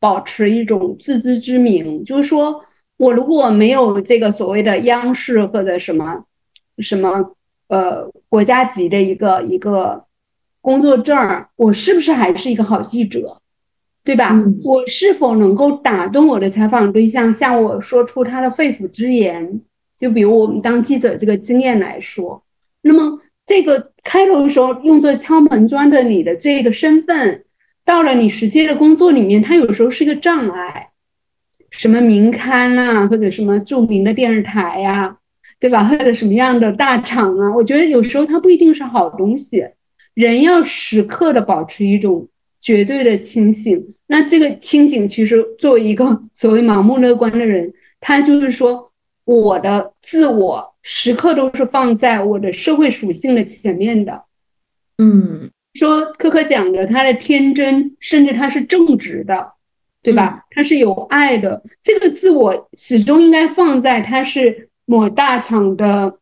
Speaker 2: 保持一种自知之明。就是说我如果没有这个所谓的央视或者什么什么呃国家级的一个一个工作证儿，我是不是还是一个好记者？对吧？我是否能够打动我的采访对象，向我说出他的肺腑之言？就比如我们当记者这个经验来说，那么这个开头的时候用作敲门砖的你的这个身份，到了你实际的工作里面，它有时候是一个障碍。什么名刊啊，或者什么著名的电视台呀，对吧？或者什么样的大厂啊？我觉得有时候它不一定是好东西。人要时刻的保持一种。绝对的清醒，那这个清醒其实作为一个 所谓盲目乐观的人，他就是说我的自我时刻都是放在我的社会属性的前面的。
Speaker 1: 嗯，
Speaker 2: 说科科讲的他的天真，甚至他是正直的，对吧？他是有爱的，这个自我始终应该放在他是某大厂的。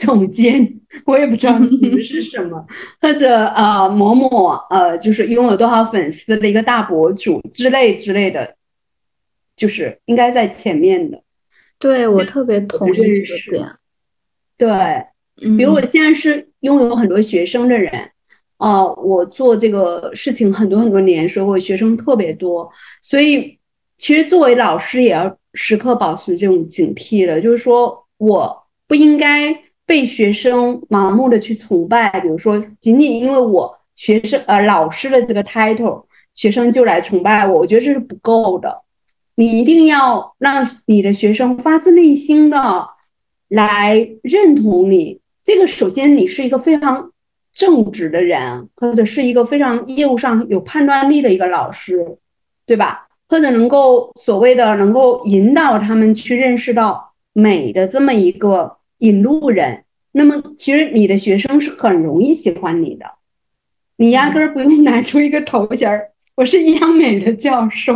Speaker 2: 总监，我也不知道你们是什么，或者呃某某呃，就是拥有多少粉丝的一个大博主之类之类的，就是应该在前面的。
Speaker 1: 对我特别同意这个点。
Speaker 2: 对，比如我现在是拥有很多学生的人，哦，我做这个事情很多很多年，所以我学生特别多，所以其实作为老师也要时刻保持这种警惕的，就是说我不应该。被学生盲目的去崇拜，比如说仅仅因为我学生呃老师的这个 title，学生就来崇拜我，我觉得这是不够的。你一定要让你的学生发自内心的来认同你。这个首先你是一个非常正直的人，或者是一个非常业务上有判断力的一个老师，对吧？或者能够所谓的能够引导他们去认识到美的这么一个。引路人，那么其实你的学生是很容易喜欢你的，你压根儿不用拿出一个头衔儿，我是央美的教授，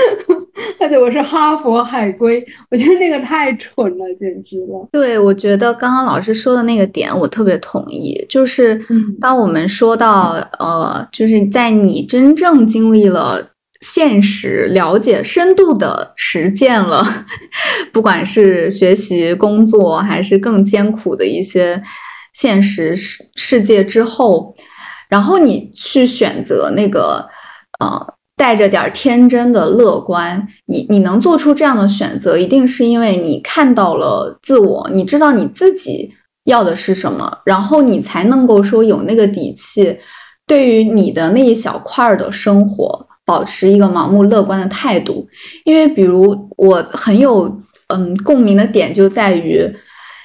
Speaker 2: 或者我是哈佛海归，我觉得那个太蠢了，简直了。
Speaker 1: 对，我觉得刚刚老师说的那个点，我特别同意，就是当我们说到呃，就是在你真正经历了。现实了解深度的实践了，不管是学习、工作，还是更艰苦的一些现实世世界之后，然后你去选择那个呃带着点天真的乐观，你你能做出这样的选择，一定是因为你看到了自我，你知道你自己要的是什么，然后你才能够说有那个底气，对于你的那一小块的生活。保持一个盲目乐观的态度，因为比如我很有嗯共鸣的点就在于，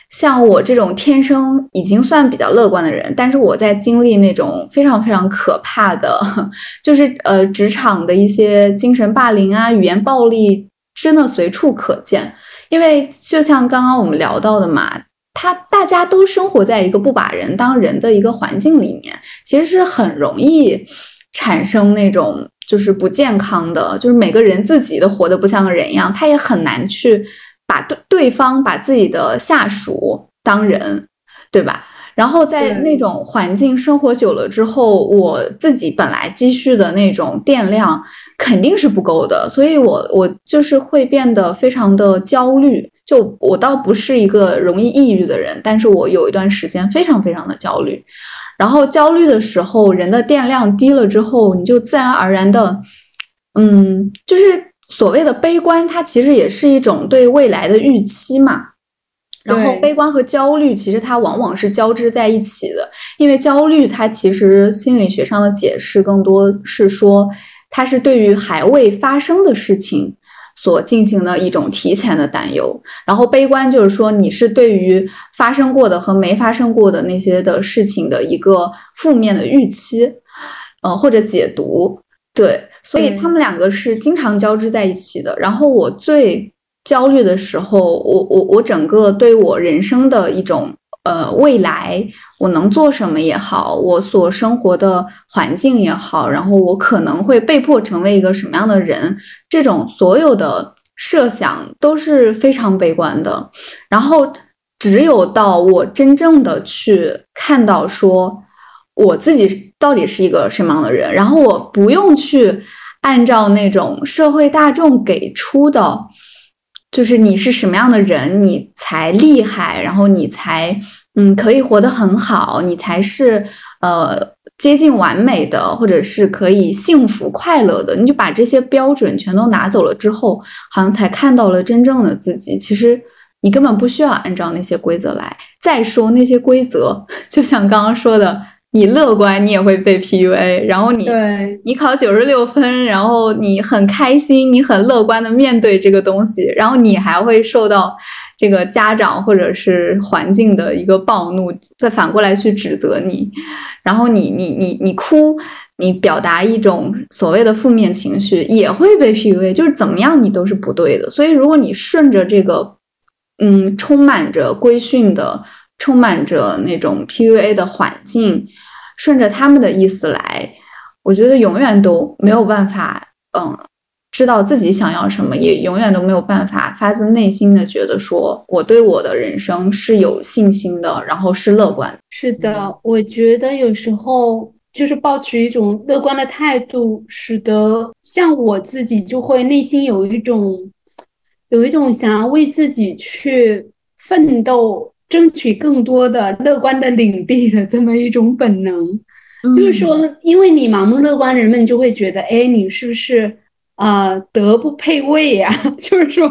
Speaker 1: 像我这种天生已经算比较乐观的人，但是我在经历那种非常非常可怕的，就是呃职场的一些精神霸凌啊、语言暴力，真的随处可见。因为就像刚刚我们聊到的嘛，他大家都生活在一个不把人当人的一个环境里面，其实是很容易产生那种。就是不健康的，就是每个人自己都活得不像个人一样，他也很难去把对对方把自己的下属当人，对吧？然后在那种环境生活久了之后，我自己本来积蓄的那种电量肯定是不够的，所以我我就是会变得非常的焦虑。就我倒不是一个容易抑郁的人，但是我有一段时间非常非常的焦虑。然后焦虑的时候，人的电量低了之后，你就自然而然的，嗯，就是所谓的悲观，它其实也是一种对未来的预期嘛。然后悲观和焦虑其实它往往是交织在一起的，因为焦虑它其实心理学上的解释更多是说，它是对于还未发生的事情。所进行的一种提前的担忧，然后悲观就是说你是对于发生过的和没发生过的那些的事情的一个负面的预期，呃或者解读，对，所以他们两个是经常交织在一起的。然后我最焦虑的时候，我我我整个对我人生的一种。呃，未来我能做什么也好，我所生活的环境也好，然后我可能会被迫成为一个什么样的人，这种所有的设想都是非常悲观的。然后，只有到我真正的去看到说我自己到底是一个什么样的人，然后我不用去按照那种社会大众给出的。就是你是什么样的人，你才厉害，然后你才嗯可以活得很好，你才是呃接近完美的，或者是可以幸福快乐的。你就把这些标准全都拿走了之后，好像才看到了真正的自己。其实你根本不需要按照那些规则来。再说那些规则，就像刚刚说的。你乐观，你也会被 PUA。然后你，你考九十六分，然后你很开心，你很乐观的面对这个东西，然后你还会受到这个家长或者是环境的一个暴怒，再反过来去指责你。然后你，你，你，你哭，你表达一种所谓的负面情绪，也会被 PUA。就是怎么样，你都是不对的。所以，如果你顺着这个，嗯，充满着规训的。充满着那种 PUA 的环境，顺着他们的意思来，我觉得永远都没有办法，嗯，知道自己想要什么，也永远都没有办法发自内心的觉得说我对我的人生是有信心的，然后是乐观。
Speaker 2: 是的，我觉得有时候就是保持一种乐观的态度，使得像我自己就会内心有一种有一种想要为自己去奋斗。争取更多的乐观的领地的这么一种本能，就是说，因为你盲目乐观，人们就会觉得，哎，你是不是啊德不配位呀？就是说，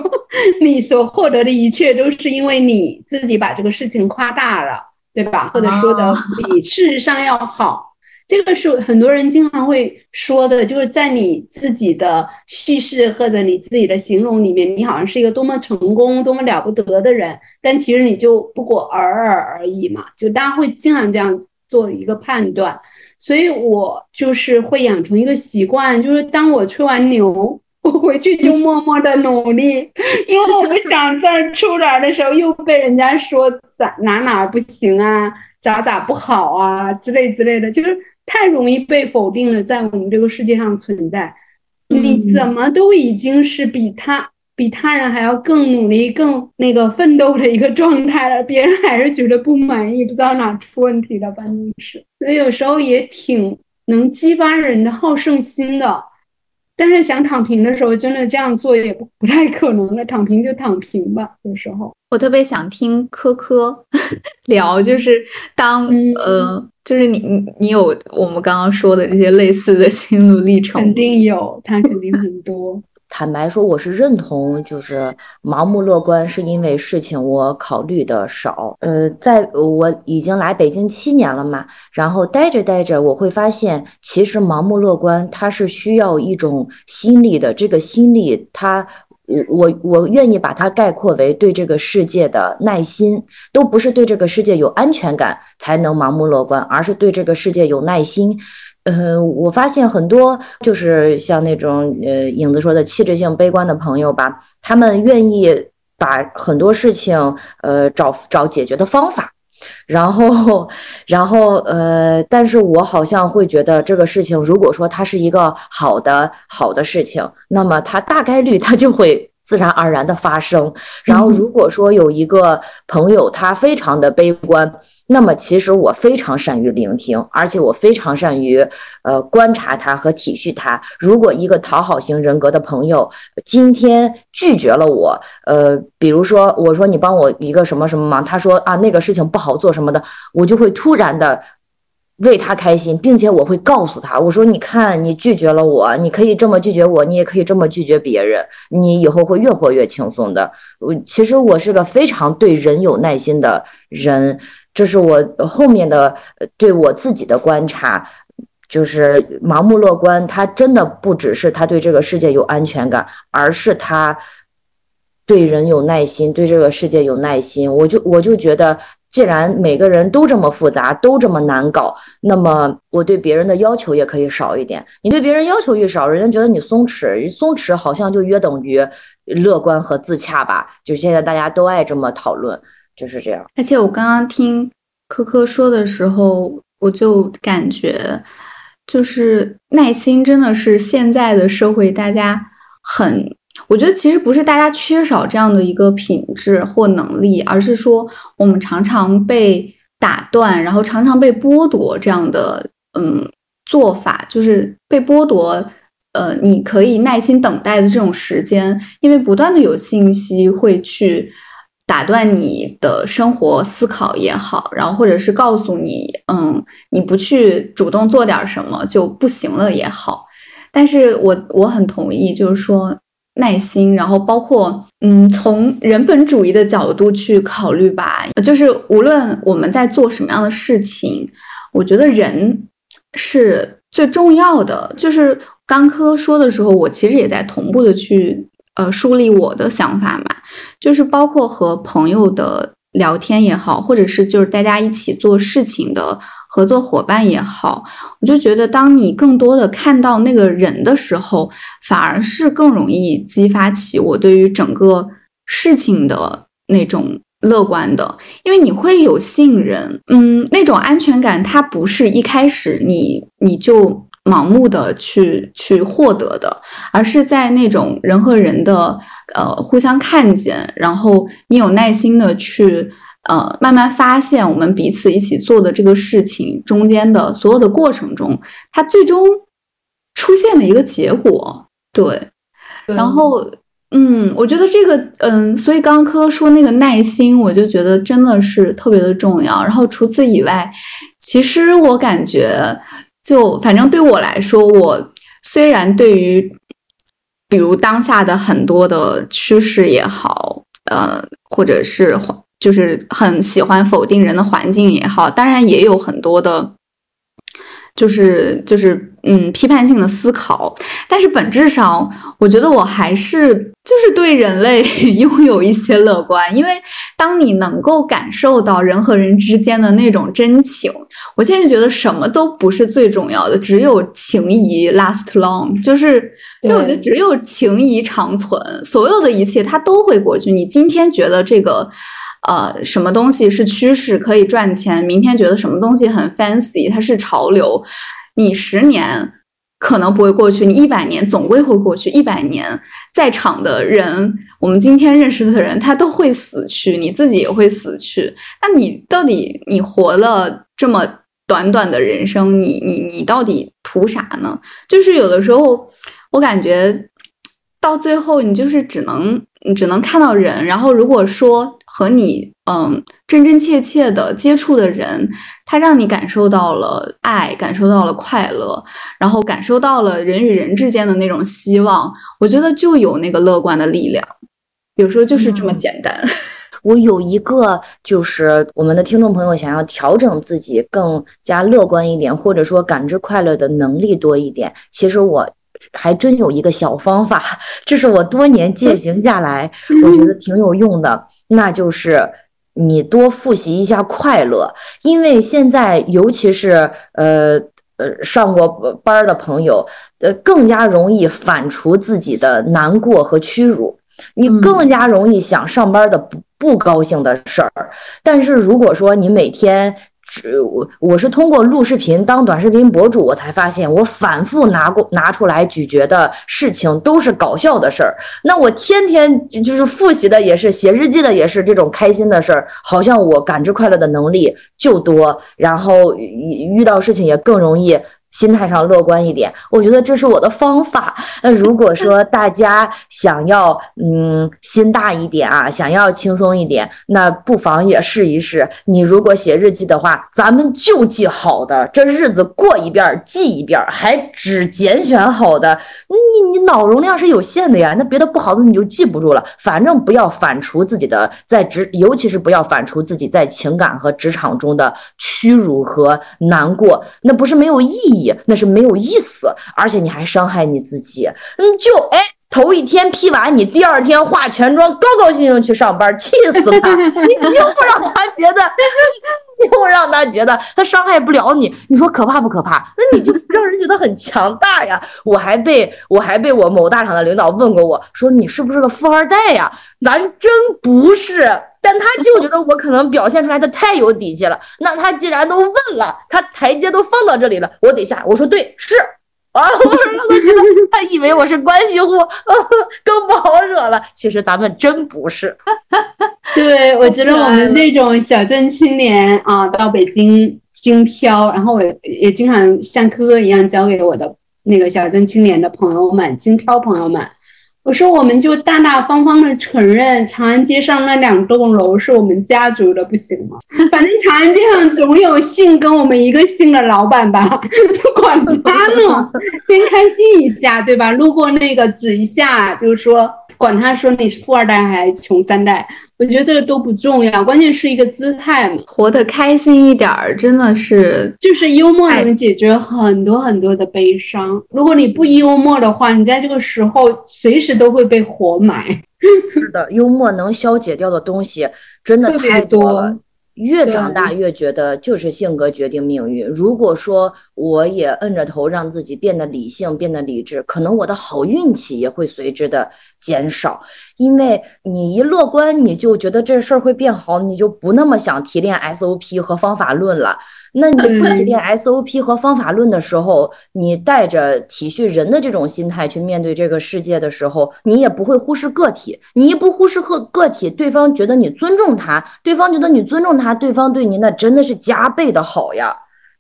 Speaker 2: 你所获得的一切都是因为你自己把这个事情夸大了，对吧？或者说的比事实上要好。这个是很多人经常会说的，就是在你自己的叙事或者你自己的形容里面，你好像是一个多么成功、多么了不得的人，但其实你就不过尔尔而已嘛。就大家会经常这样做一个判断，所以我就是会养成一个习惯，就是当我吹完牛，我回去就默默的努力，因为我不想在出来的时候又被人家说咋哪哪不行啊，咋咋不好啊之类之类的，就是。太容易被否定了，在我们这个世界上存在，你怎么都已经是比他比他人还要更努力、更那个奋斗的一个状态了，别人还是觉得不满意，不知道哪出问题了，办公室，所以有时候也挺能激发人的好胜心的。但是想躺平的时候，真的这样做也不不太可能了，躺平就躺平吧。有时候
Speaker 1: 我特别想听科科 聊，就是当呃。就是你你你有我们刚刚说的这些类似的 心路历程，
Speaker 2: 肯定有，他肯定很多。
Speaker 3: 坦白说，我是认同，就是盲目乐观是因为事情我考虑的少。呃，在我已经来北京七年了嘛，然后待着待着，我会发现，其实盲目乐观它是需要一种心力的，这个心力它。我我愿意把它概括为对这个世界的耐心，都不是对这个世界有安全感才能盲目乐观，而是对这个世界有耐心。呃，我发现很多就是像那种呃影子说的气质性悲观的朋友吧，他们愿意把很多事情呃找找解决的方法。然后，然后，呃，但是我好像会觉得这个事情，如果说它是一个好的好的事情，那么它大概率它就会。自然而然的发生。然后，如果说有一个朋友他非常的悲观，那么其实我非常善于聆听，而且我非常善于呃观察他和体恤他。如果一个讨好型人格的朋友今天拒绝了我，呃，比如说我说你帮我一个什么什么忙，他说啊那个事情不好做什么的，我就会突然的为他开心，并且我会告诉他，我说你看，你拒绝了我，你可以这么拒绝我，你也可以这么拒绝别人，你以后会越活越轻松的。我其实我是个非常对人有耐心的人，这是我后面的对我自己的观察，就是盲目乐观，他真的不只是他对这个世界有安全感，而是他对人有耐心，对这个世界有耐心。我就我就觉得。既然每个人都这么复杂，都这么难搞，那么我对别人的要求也可以少一点。你对别人要求越少，人家觉得你松弛，松弛好像就约等于乐观和自洽吧？就现在大家都爱这么讨论，就是这样。
Speaker 1: 而且我刚刚听科科说的时候，我就感觉，就是耐心真的是现在的社会大家很。我觉得其实不是大家缺少这样的一个品质或能力，而是说我们常常被打断，然后常常被剥夺这样的嗯做法，就是被剥夺呃你可以耐心等待的这种时间，因为不断的有信息会去打断你的生活思考也好，然后或者是告诉你嗯你不去主动做点什么就不行了也好，但是我我很同意，就是说。耐心，然后包括嗯，从人本主义的角度去考虑吧，就是无论我们在做什么样的事情，我觉得人是最重要的。就是刚科说的时候，我其实也在同步的去呃树立我的想法嘛，就是包括和朋友的。聊天也好，或者是就是大家一起做事情的合作伙伴也好，我就觉得，当你更多的看到那个人的时候，反而是更容易激发起我对于整个事情的那种乐观的，因为你会有信任，嗯，那种安全感，它不是一开始你你就。盲目的去去获得的，而是在那种人和人的呃互相看见，然后你有耐心的去呃慢慢发现我们彼此一起做的这个事情中间的所有的过程中，它最终出现的一个结果。对，然后嗯，我觉得这个嗯，所以刚刚科科说那个耐心，我就觉得真的是特别的重要。然后除此以外，其实我感觉。就反正对我来说，我虽然对于比如当下的很多的趋势也好，呃，或者是就是很喜欢否定人的环境也好，当然也有很多的，就是就是嗯批判性的思考，但是本质上，我觉得我还是。就是对人类 拥有一些乐观，因为当你能够感受到人和人之间的那种真情，我现在觉得什么都不是最重要的，只有情谊 last long。就是，就我觉得只有情谊长存，所有的一切它都会过去。你今天觉得这个呃什么东西是趋势可以赚钱，明天觉得什么东西很 fancy，它是潮流，你十年。可能不会过去，你一百年总归会过去。一百年在场的人，我们今天认识的人，他都会死去，你自己也会死去。那你到底你活了这么短短的人生，你你你到底图啥呢？就是有的时候，我感觉到最后，你就是只能你只能看到人。然后如果说和你嗯真真切切的接触的人，他让你感受到了爱，感受到了快乐，然后感受到了人与人之间的那种希望，我觉得就有那个乐观的力量。有时候就是这么简单。
Speaker 3: 我有一个，就是我们的听众朋友想要调整自己更加乐观一点，或者说感知快乐的能力多一点，其实我还真有一个小方法，这是我多年践行下来，我觉得挺有用的，那就是。你多复习一下快乐，因为现在尤其是呃呃上过班的朋友，呃更加容易反刍自己的难过和屈辱，你更加容易想上班的不不高兴的事儿。但是如果说你每天，我我是通过录视频当短视频博主，我才发现我反复拿过拿出来咀嚼的事情都是搞笑的事儿。那我天天就是复习的也是写日记的也是这种开心的事儿，好像我感知快乐的能力就多，然后遇遇到事情也更容易心态上乐观一点，我觉得这是我的方法。那如果说大家想要嗯心大一点啊，想要轻松一点，那不妨也试一试。你如果写日记的话，咱们就记好的，这日子过一遍记一遍，还只拣选好的。你你脑容量是有限的呀，那别的不好的你就记不住了。反正不要反刍自己的在职，尤其是不要反刍自己在情感和职场中的屈辱和难过，那不是没有意义。那是没有意思，而且你还伤害你自己。嗯，就哎，头一天批完，你第二天化全妆，高高兴兴去上班，气死他！你就不让他觉得，就让他觉得他伤害不了你。你说可怕不可怕？那你就 让人觉得很强大呀。我还被我还被我某大厂的领导问过，我说你是不是个富二代呀？咱真不是。但他就觉得我可能表现出来的太有底气了。那他既然都问了，他台阶都放到这里了，我得下。我说对，是 啊，我让他觉得他以为我是关系户，更不好惹了。其实咱们真不是。
Speaker 2: 对，我觉得我们这种小镇青年啊，到北京京漂，然后我也经常像科科一样教给我的那个小镇青年的朋友们，京漂朋友们。我说，我们就大大方方的承认长安街上那两栋楼是我们家族的，不行吗？反正长安街上总有姓跟我们一个姓的老板吧，管他呢，先开心一下，对吧？路过那个指一下，就是说。管他说你是富二代还是穷三代，我觉得这个都不重要，关键是一个姿态嘛，
Speaker 1: 活得开心一点儿，真的是
Speaker 2: 就是幽默能解决很多很多的悲伤。如果你不幽默的话，你在这个时候随时都会被活埋。
Speaker 3: 是的，幽默能消解掉的东西真的太多了。越长大越觉得就是性格决定命运。如果说我也摁着头让自己变得理性、变得理智，可能我的好运气也会随之的减少。因为你一乐观，你就觉得这事儿会变好，你就不那么想提炼 SOP 和方法论了。那你不提炼 SOP 和方法论的时候，你带着体恤人的这种心态去面对这个世界的时候，你也不会忽视个体。你一不忽视个个体，对方觉得你尊重他，对方觉得你尊重他，对方对你那真的是加倍的好呀。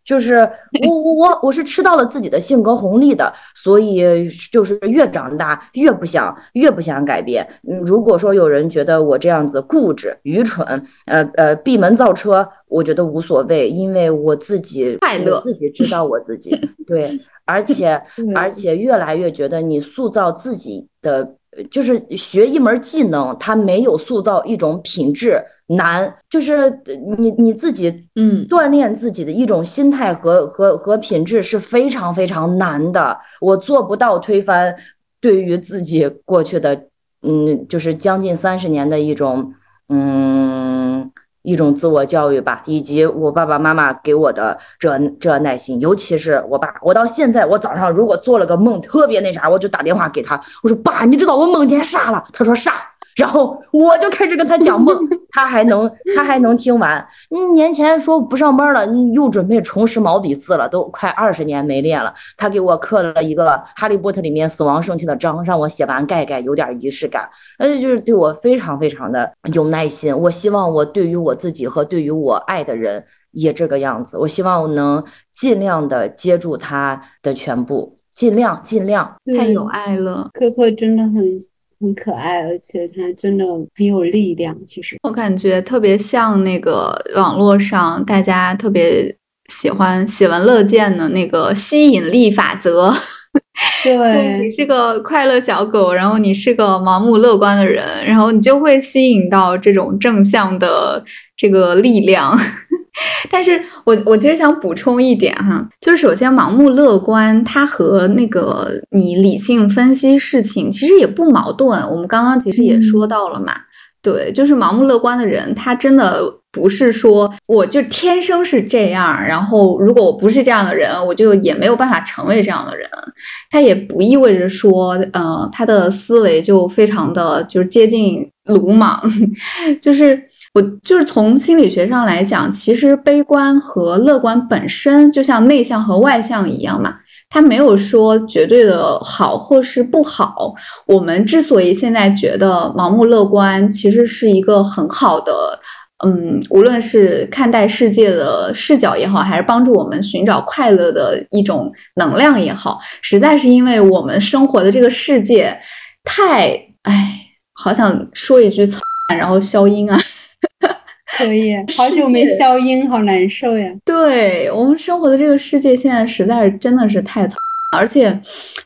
Speaker 3: 就是 我我我我是吃到了自己的性格红利的，所以就是越长大越不想越不想改变。嗯，如果说有人觉得我这样子固执、愚蠢，呃呃闭门造车，我觉得无所谓，因为我自己
Speaker 1: 快乐，
Speaker 3: 自己知道我自己 对，而且而且越来越觉得你塑造自己的。就是学一门技能，它没有塑造一种品质难，就是你你自己
Speaker 1: 嗯
Speaker 3: 锻炼自己的一种心态和和和品质是非常非常难的。我做不到推翻对于自己过去的嗯，就是将近三十年的一种嗯。一种自我教育吧，以及我爸爸妈妈给我的这这耐心，尤其是我爸，我到现在，我早上如果做了个梦特别那啥，我就打电话给他，我说爸，你知道我梦见啥了？他说啥？然后我就开始跟他讲梦，他还能他还能听完。年前说不上班了，又准备重拾毛笔字了，都快二十年没练了。他给我刻了一个《哈利波特》里面死亡圣器的章，让我写完盖盖，有点仪式感。那就是对我非常非常的有耐心。我希望我对于我自己和对于我爱的人也这个样子。我希望我能尽量的接住他的全部，尽量尽量。
Speaker 1: 太有爱了，
Speaker 2: 可可真的很。很可爱，而且他真的很有力量。其实
Speaker 1: 我感觉特别像那个网络上大家特别喜欢喜闻乐见的那个吸引力法则。
Speaker 2: 对，
Speaker 1: 你是个快乐小狗，然后你是个盲目乐观的人，然后你就会吸引到这种正向的这个力量。但是我我其实想补充一点哈，就是首先盲目乐观，它和那个你理性分析事情其实也不矛盾。我们刚刚其实也说到了嘛，对，就是盲目乐观的人，他真的不是说我就天生是这样，然后如果我不是这样的人，我就也没有办法成为这样的人。他也不意味着说，呃，他的思维就非常的就是接近鲁莽，就是。我就是从心理学上来讲，其实悲观和乐观本身就像内向和外向一样嘛，它没有说绝对的好或是不好。我们之所以现在觉得盲目乐观其实是一个很好的嗯，无论是看待世界的视角也好，还是帮助我们寻找快乐的一种能量也好，实在是因为我们生活的这个世界太，哎，好想说一句“操 ”，然后消音啊。
Speaker 2: 可以，好久没消音，好难受呀。
Speaker 1: 对我们生活的这个世界，现在实在是真的是太操。而且，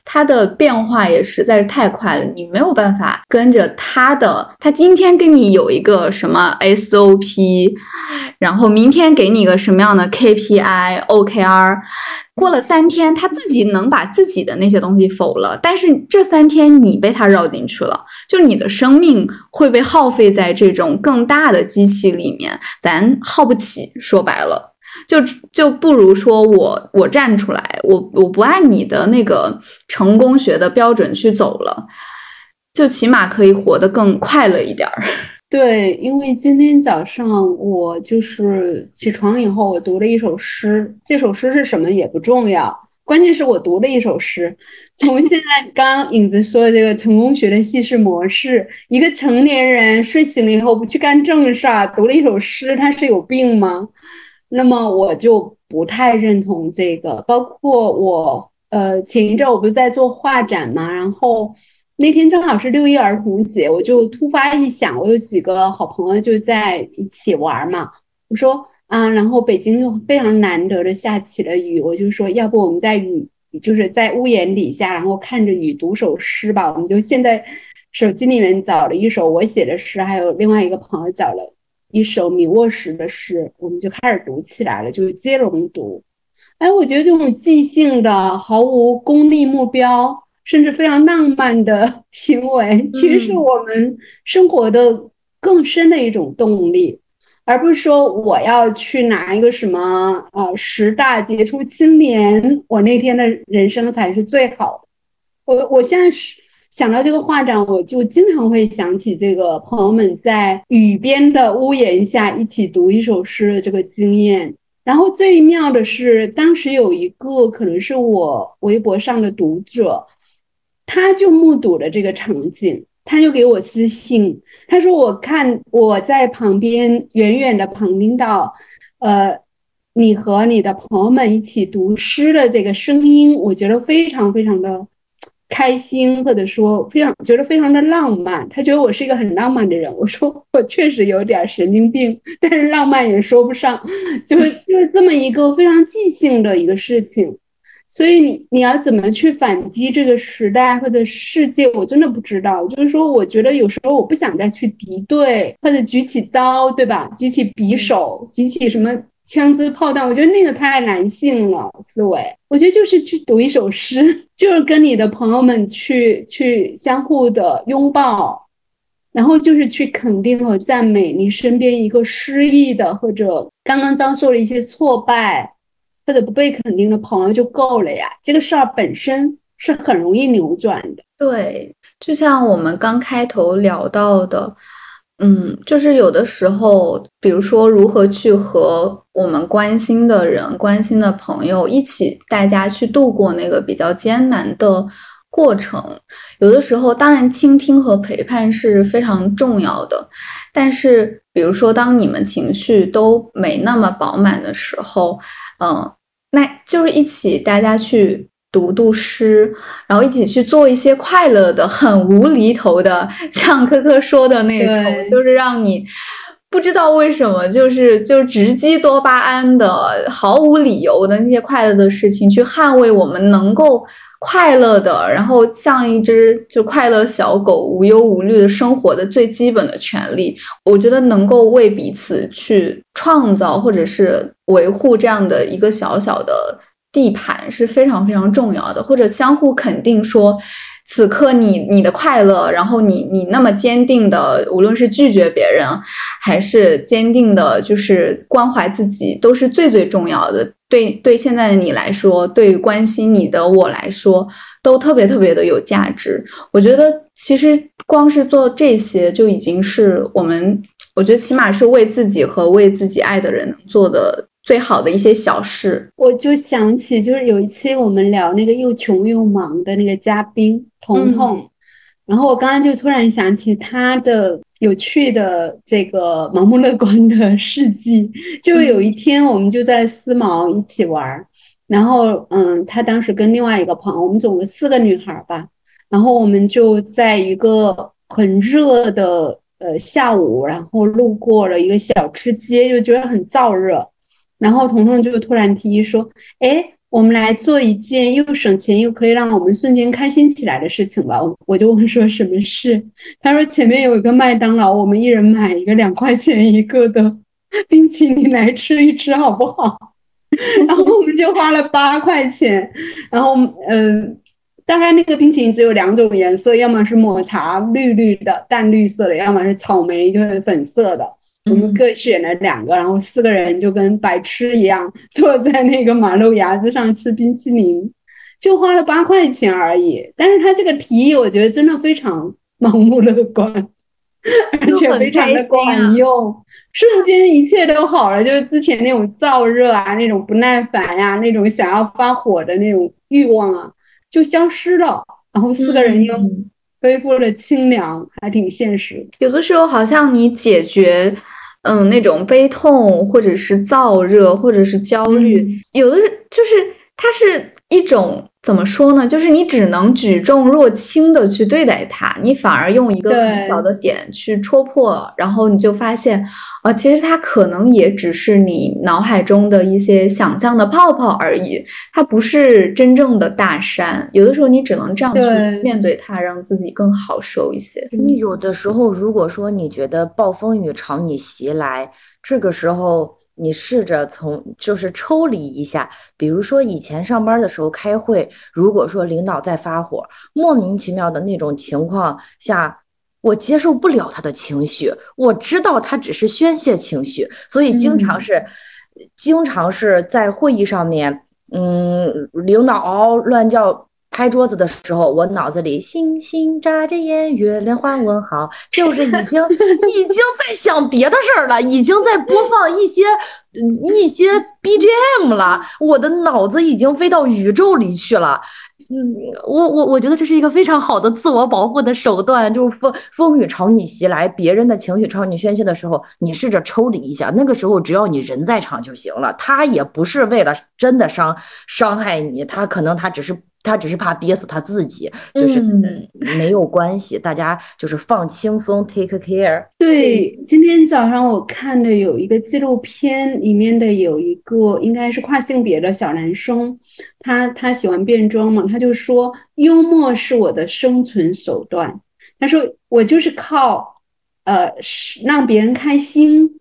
Speaker 1: 它的变化也实在是太快了，你没有办法跟着它的。它今天跟你有一个什么 SOP，然后明天给你个什么样的 KPI、OKR，过了三天，它自己能把自己的那些东西否了。但是这三天你被它绕进去了，就你的生命会被耗费在这种更大的机器里面，咱耗不起。说白了。就就不如说我我站出来，我我不按你的那个成功学的标准去走了，就起码可以活得更快乐一点儿。
Speaker 2: 对，因为今天早上我就是起床以后，我读了一首诗，这首诗是什么也不重要，关键是我读了一首诗。从现在刚影子说的这个成功学的叙事模式，一个成年人睡醒了以后不去干正事儿，读了一首诗，他是有病吗？那么我就不太认同这个，包括我，呃，前一阵我不是在做画展嘛，然后那天正好是六一儿童节，我就突发一想，我有几个好朋友就在一起玩嘛，我说啊，然后北京又非常难得的下起了雨，我就说要不我们在雨，就是在屋檐底下，然后看着雨读首诗吧，我们就现在手机里面找了一首我写的诗，还有另外一个朋友找了。一首米沃什的诗，我们就开始读起来了，就是接龙读。哎，我觉得这种即兴的、毫无功利目标，甚至非常浪漫的 行为，其实是我们生活的更深的一种动力，而不是说我要去拿一个什么呃十大杰出青年，我那天的人生才是最好的。我我现在是。想到这个画展，我就经常会想起这个朋友们在雨边的屋檐下一起读一首诗的这个经验。然后最妙的是，当时有一个可能是我微博上的读者，他就目睹了这个场景，他就给我私信，他说：“我看我在旁边远远的旁听到，呃，你和你的朋友们一起读诗的这个声音，我觉得非常非常的。”开心，或者说非常觉得非常的浪漫，他觉得我是一个很浪漫的人。我说我确实有点神经病，但是浪漫也说不上，就 是就是这么一个非常即兴的一个事情。所以你你要怎么去反击这个时代或者世界，我真的不知道。就是说，我觉得有时候我不想再去敌对或者举起刀，对吧？举起匕首，举起什么？枪支炮弹，我觉得那个太男性了思维。我觉得就是去读一首诗，就是跟你的朋友们去去相互的拥抱，然后就是去肯定和赞美你身边一个失意的或者刚刚遭受了一些挫败或者不被肯定的朋友就够了呀。这个事儿本身是很容易扭转的。
Speaker 1: 对，就像我们刚开头聊到的。嗯，就是有的时候，比如说如何去和我们关心的人、关心的朋友一起，大家去度过那个比较艰难的过程。有的时候，当然倾听和陪伴是非常重要的。但是，比如说当你们情绪都没那么饱满的时候，嗯，那就是一起大家去。读读诗，然后一起去做一些快乐的、很无厘头的，像科科说的那种，就是让你不知道为什么，就是就直击多巴胺的、毫无理由的那些快乐的事情，去捍卫我们能够快乐的，然后像一只就快乐小狗无忧无虑的生活的最基本的权利。我觉得能够为彼此去创造或者是维护这样的一个小小的。地盘是非常非常重要的，或者相互肯定说，此刻你你的快乐，然后你你那么坚定的，无论是拒绝别人，还是坚定的，就是关怀自己，都是最最重要的。对对，现在的你来说，对于关心你的我来说，都特别特别的有价值。我觉得其实光是做这些，就已经是我们，我觉得起码是为自己和为自己爱的人能做的。最好的一些小事，
Speaker 2: 我就想起，就是有一期我们聊那个又穷又忙的那个嘉宾彤彤，然后我刚刚就突然想起他的有趣的这个盲目乐观的事迹，就有一天我们就在思茅一起玩儿，然后嗯，他当时跟另外一个朋友，我们总共四个女孩吧，然后我们就在一个很热的呃下午，然后路过了一个小吃街，就觉得很燥热，然后彤彤就突然提议说，哎。我们来做一件又省钱又可以让我们瞬间开心起来的事情吧。我就问说什么事，他说前面有一个麦当劳，我们一人买一个两块钱一个的冰淇淋来吃一吃，好不好？然后我们就花了八块钱，然后嗯，大概那个冰淇淋只有两种颜色，要么是抹茶绿绿的淡绿色的，要么是草莓就是粉色的。我们各选了两个，然后四个人就跟白痴一样坐在那个马路牙子上吃冰淇淋，就花了八块钱而已。但是他这个提议，我觉得真的非常盲目乐观，而且非常的管用，瞬间一切都好了。就是之前那种燥热啊，那种不耐烦呀，那种想要发火的那种欲望啊，就消失了。然后四个人又恢复了清凉，还挺现实。
Speaker 1: 有的时候好像你解决。嗯，那种悲痛，或者是燥热，或者是焦虑，有的就是它是一种。怎么说呢？就是你只能举重若轻的去对待它，你反而用一个很小的点去戳破，然后你就发现，啊，其实它可能也只是你脑海中的一些想象的泡泡而已，它不是真正的大山。有的时候你只能这样去面对它，让自己更好受一些。
Speaker 3: 有的时候，如果说你觉得暴风雨朝你袭来，这个时候。你试着从就是抽离一下，比如说以前上班的时候开会，如果说领导在发火，莫名其妙的那种情况下，我接受不了他的情绪，我知道他只是宣泄情绪，所以经常是，经常是在会议上面，嗯，领导嗷嗷乱叫。拍桌子的时候，我脑子里星星眨着眼，月亮画问号，就是已经 已经在想别的事儿了，已经在播放一些一些 BGM 了，我的脑子已经飞到宇宙里去了。嗯，我我我觉得这是一个非常好的自我保护的手段，就是风风雨朝你袭来，别人的情绪朝你宣泄的时候，你试着抽离一下，那个时候只要你人在场就行了，他也不是为了真的伤伤害你，他可能他只是。他只是怕憋死他自己，就是没有关系，大家就是放轻松，take care。
Speaker 2: 对，今天早上我看的有一个纪录片，里面的有一个应该是跨性别的小男生，他他喜欢变装嘛，他就说幽默是我的生存手段。他说我就是靠呃让别人开心，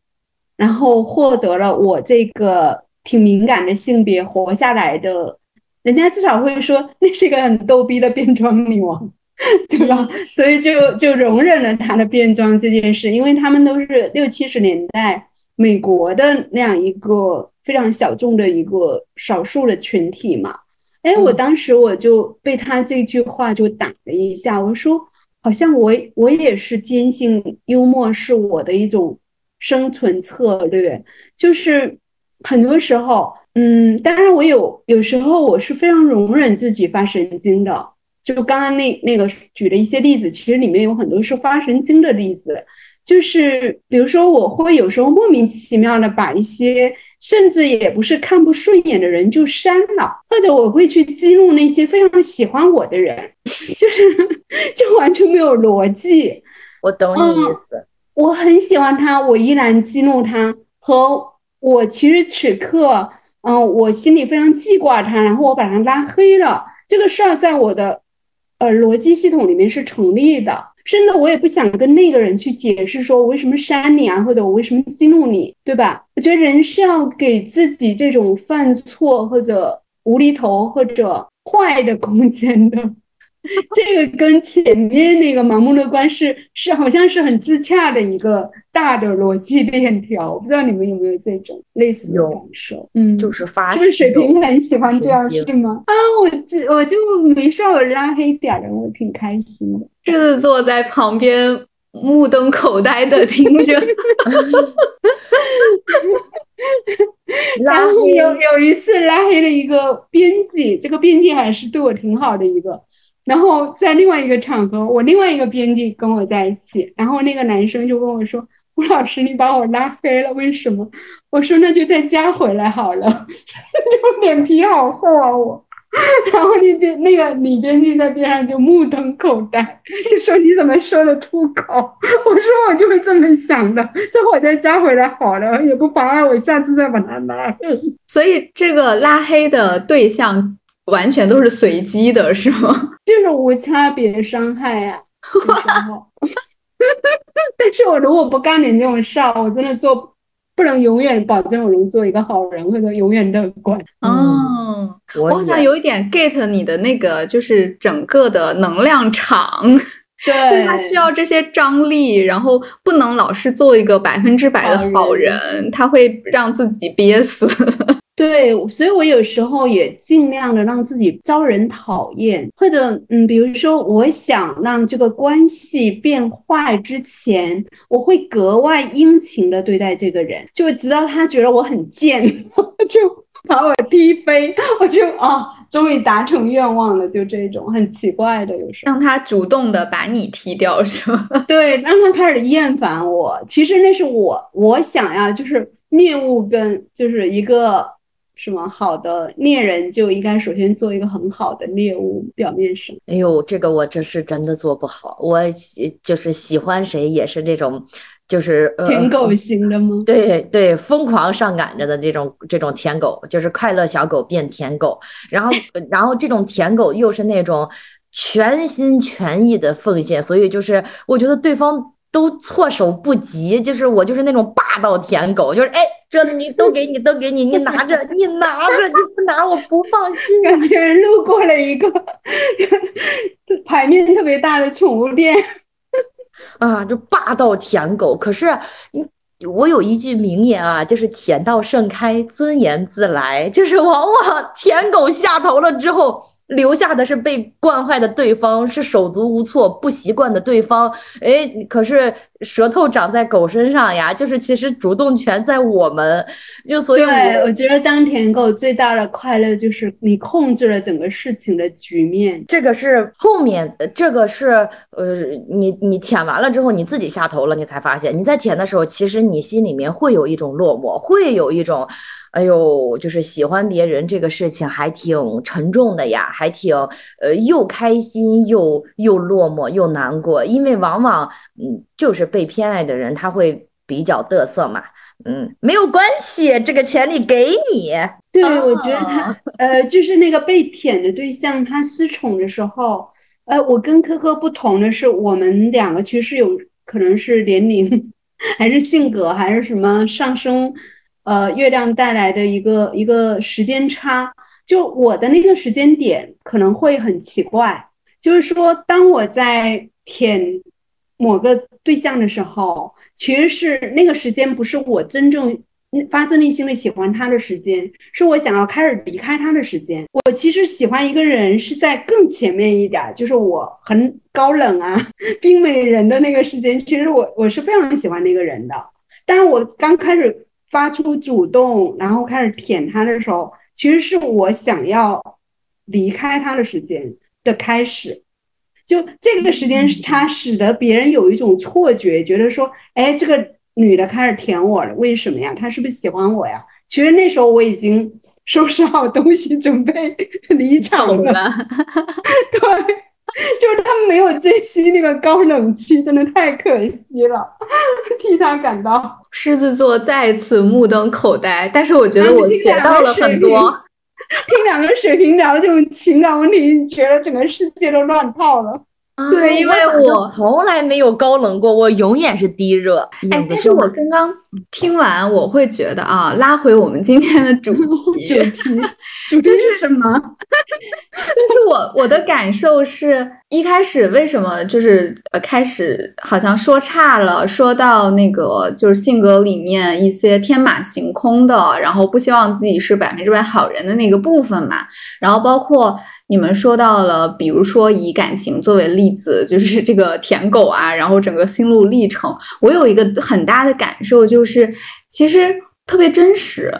Speaker 2: 然后获得了我这个挺敏感的性别活下来的。人家至少会说那是一个很逗逼的变装女王，对吧？所以就就容忍了她的变装这件事，因为他们都是六七十年代美国的那样一个非常小众的一个少数的群体嘛。哎，我当时我就被他这句话就打了一下，我说好像我我也是坚信幽默是我的一种生存策略，就是很多时候。嗯，当然，我有有时候我是非常容忍自己发神经的。就刚刚那那个举的一些例子，其实里面有很多是发神经的例子。就是比如说，我会有时候莫名其妙的把一些甚至也不是看不顺眼的人就删了，或者我会去激怒那些非常喜欢我的人，就是就完全没有逻辑。
Speaker 3: 我懂你意思。
Speaker 2: 我很喜欢他，我依然激怒他，和我其实此刻。嗯，我心里非常记挂他，然后我把他拉黑了。这个事儿在我的呃逻辑系统里面是成立的，甚至我也不想跟那个人去解释说我为什么删你啊，或者我为什么激怒你，对吧？我觉得人是要给自己这种犯错或者无厘头或者坏的空间的。这个跟前面那个盲目乐观是是好像是很自洽的一个大的逻辑链条，我不知道你们有没有这种类似的感受？嗯，
Speaker 3: 就是发，
Speaker 2: 就是水平很喜欢这样是吗？啊，我就我就没事，我拉黑点人，我挺开心的。
Speaker 1: 狮子座在旁边目瞪口呆的听着，
Speaker 2: 然后有有一次拉黑了一个编辑，这个编辑还是对我挺好的一个。然后在另外一个场合，我另外一个编辑跟我在一起，然后那个男生就跟我说：“吴老师，你把我拉黑了，为什么？”我说：“那就再加回来好了。”就脸皮好厚啊我。然后那边那个女编剧在边上就目瞪口呆，就说：“你怎么说得出口？” 我说：“我就是这么想的，最后我再加回来好了，也不妨碍我下次再把他拉黑。”
Speaker 1: 所以这个拉黑的对象完全都是随机的，是吗？
Speaker 2: 就是无差别伤害呀。但是我如果不干点这种事儿，我真的做。不能永远保证我能做一个好人，或者永远乐观。
Speaker 1: 嗯，我好像有一点 get 你的那个，就是整个的能量场。
Speaker 2: 对，
Speaker 1: 他需要这些张力，然后不能老是做一个百分之百的好人，他会让自己憋死。
Speaker 2: 对，所以我有时候也尽量的让自己招人讨厌，或者嗯，比如说我想让这个关系变坏之前，我会格外殷勤的对待这个人，就直到他觉得我很贱，就把我踢飞，我就啊，终于达成愿望了，就这种很奇怪的，有时
Speaker 1: 候让他主动的把你踢掉，是吗？
Speaker 2: 对，让他开始厌烦我。其实那是我我想要，就是猎物跟就是一个。什么好的猎人就应该首先做一个很好的猎物，表面上。
Speaker 3: 哎呦，这个我这是真的做不好。我就是喜欢谁也是这种，就是
Speaker 2: 舔狗型的吗？
Speaker 3: 对对，疯狂上赶着的这种这种舔狗，就是快乐小狗变舔狗，然后 然后这种舔狗又是那种全心全意的奉献，所以就是我觉得对方。都措手不及，就是我就是那种霸道舔狗，就是哎，这你都给你都给你，你拿着你拿着，你不拿我不放心。
Speaker 2: 感觉路过了一个 排面特别大的宠物店，
Speaker 3: 啊，就霸道舔狗。可是你，我有一句名言啊，就是舔到盛开，尊严自来。就是往往舔狗下头了之后。留下的是被惯坏的对方，是手足无措、不习惯的对方。哎，可是舌头长在狗身上呀，就是其实主动权在我们。就所以，
Speaker 2: 对我觉得当舔狗最大的快乐就是你控制了整个事情的局面。
Speaker 3: 这个是后面，这个是呃，你你舔完了之后，你自己下头了，你才发现你在舔的时候，其实你心里面会有一种落寞，会有一种。哎呦，就是喜欢别人这个事情还挺沉重的呀，还挺呃又开心又又落寞又难过，因为往往嗯就是被偏爱的人他会比较得瑟嘛，嗯没有关系，这个权利给你。
Speaker 2: 对，我觉得他呃就是那个被舔的对象，他失宠的时候，呃我跟科科不同的是，我们两个其实有可能是年龄，还是性格，还是什么上升。呃，月亮带来的一个一个时间差，就我的那个时间点可能会很奇怪，就是说，当我在舔某个对象的时候，其实是那个时间不是我真正发自内心的喜欢他的时间，是我想要开始离开他的时间。我其实喜欢一个人是在更前面一点，就是我很高冷啊，冰美人的那个时间，其实我我是非常喜欢那个人的，但是我刚开始。发出主动，然后开始舔他的时候，其实是我想要离开他的时间的开始。就这个时间差，使得别人有一种错觉，觉得说，哎，这个女的开始舔我了，为什么呀？她是不是喜欢我呀？其实那时候我已经收拾好东西，准备离场了。对。就是他没有珍惜那个高冷期，真的太可惜了，替他感到。
Speaker 1: 狮子座再次目瞪口呆，但是我觉得我学到了很多。
Speaker 2: 听两个水瓶聊这种情感问题，觉得整个世界都乱套了。
Speaker 1: 对，因为我
Speaker 3: 从来没有高冷过，我永远是低热。
Speaker 1: 哎，但是我刚刚听完，我会觉得啊，拉回我们今天的主 题，
Speaker 2: 主题，主题是什么？
Speaker 1: 就是我我的感受是一开始为什么就是呃开始好像说差了，说到那个就是性格里面一些天马行空的，然后不希望自己是百分之百好人的那个部分嘛，然后包括。你们说到了，比如说以感情作为例子，就是这个舔狗啊，然后整个心路历程，我有一个很大的感受，就是其实特别真实。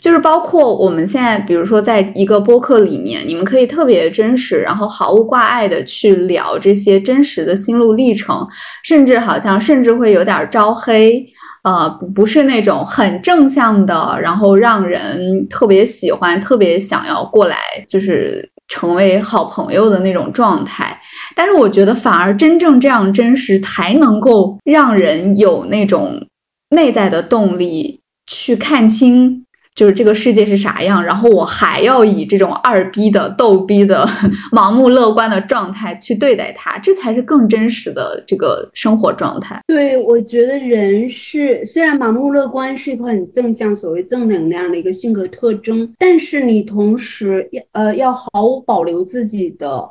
Speaker 1: 就是包括我们现在，比如说在一个播客里面，你们可以特别真实，然后毫无挂碍的去聊这些真实的心路历程，甚至好像甚至会有点招黑，呃，不不是那种很正向的，然后让人特别喜欢、特别想要过来，就是成为好朋友的那种状态。但是我觉得，反而真正这样真实，才能够让人有那种内在的动力去看清。就是这个世界是啥样，然后我还要以这种二逼的、逗逼的、盲目乐观的状态去对待它，这才是更真实的这个生活状态。
Speaker 2: 对，我觉得人是虽然盲目乐观是一个很正向、所谓正能量的一个性格特征，但是你同时要呃要毫无保留自己的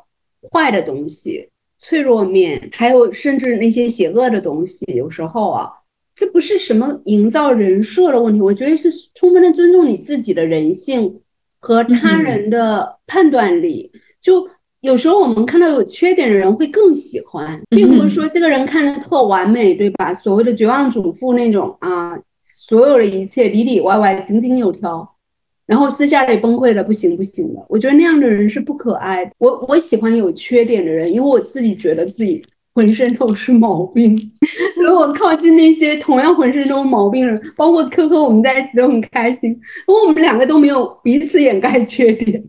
Speaker 2: 坏的东西、脆弱面，还有甚至那些邪恶的东西，有时候啊。这不是什么营造人设的问题，我觉得是充分的尊重你自己的人性和他人的判断力。就有时候我们看到有缺点的人会更喜欢，并不是说这个人看着特完美，对吧？所谓的绝望主妇那种啊，所有的一切里里外外井井有条，然后私下里崩溃的不行不行的。我觉得那样的人是不可爱的。我我喜欢有缺点的人，因为我自己觉得自己。浑身都是毛病，所以我靠近那些同样浑身都是毛病的人，包括科科，我们在一起都很开心，因为我们两个都没有彼此掩盖缺点。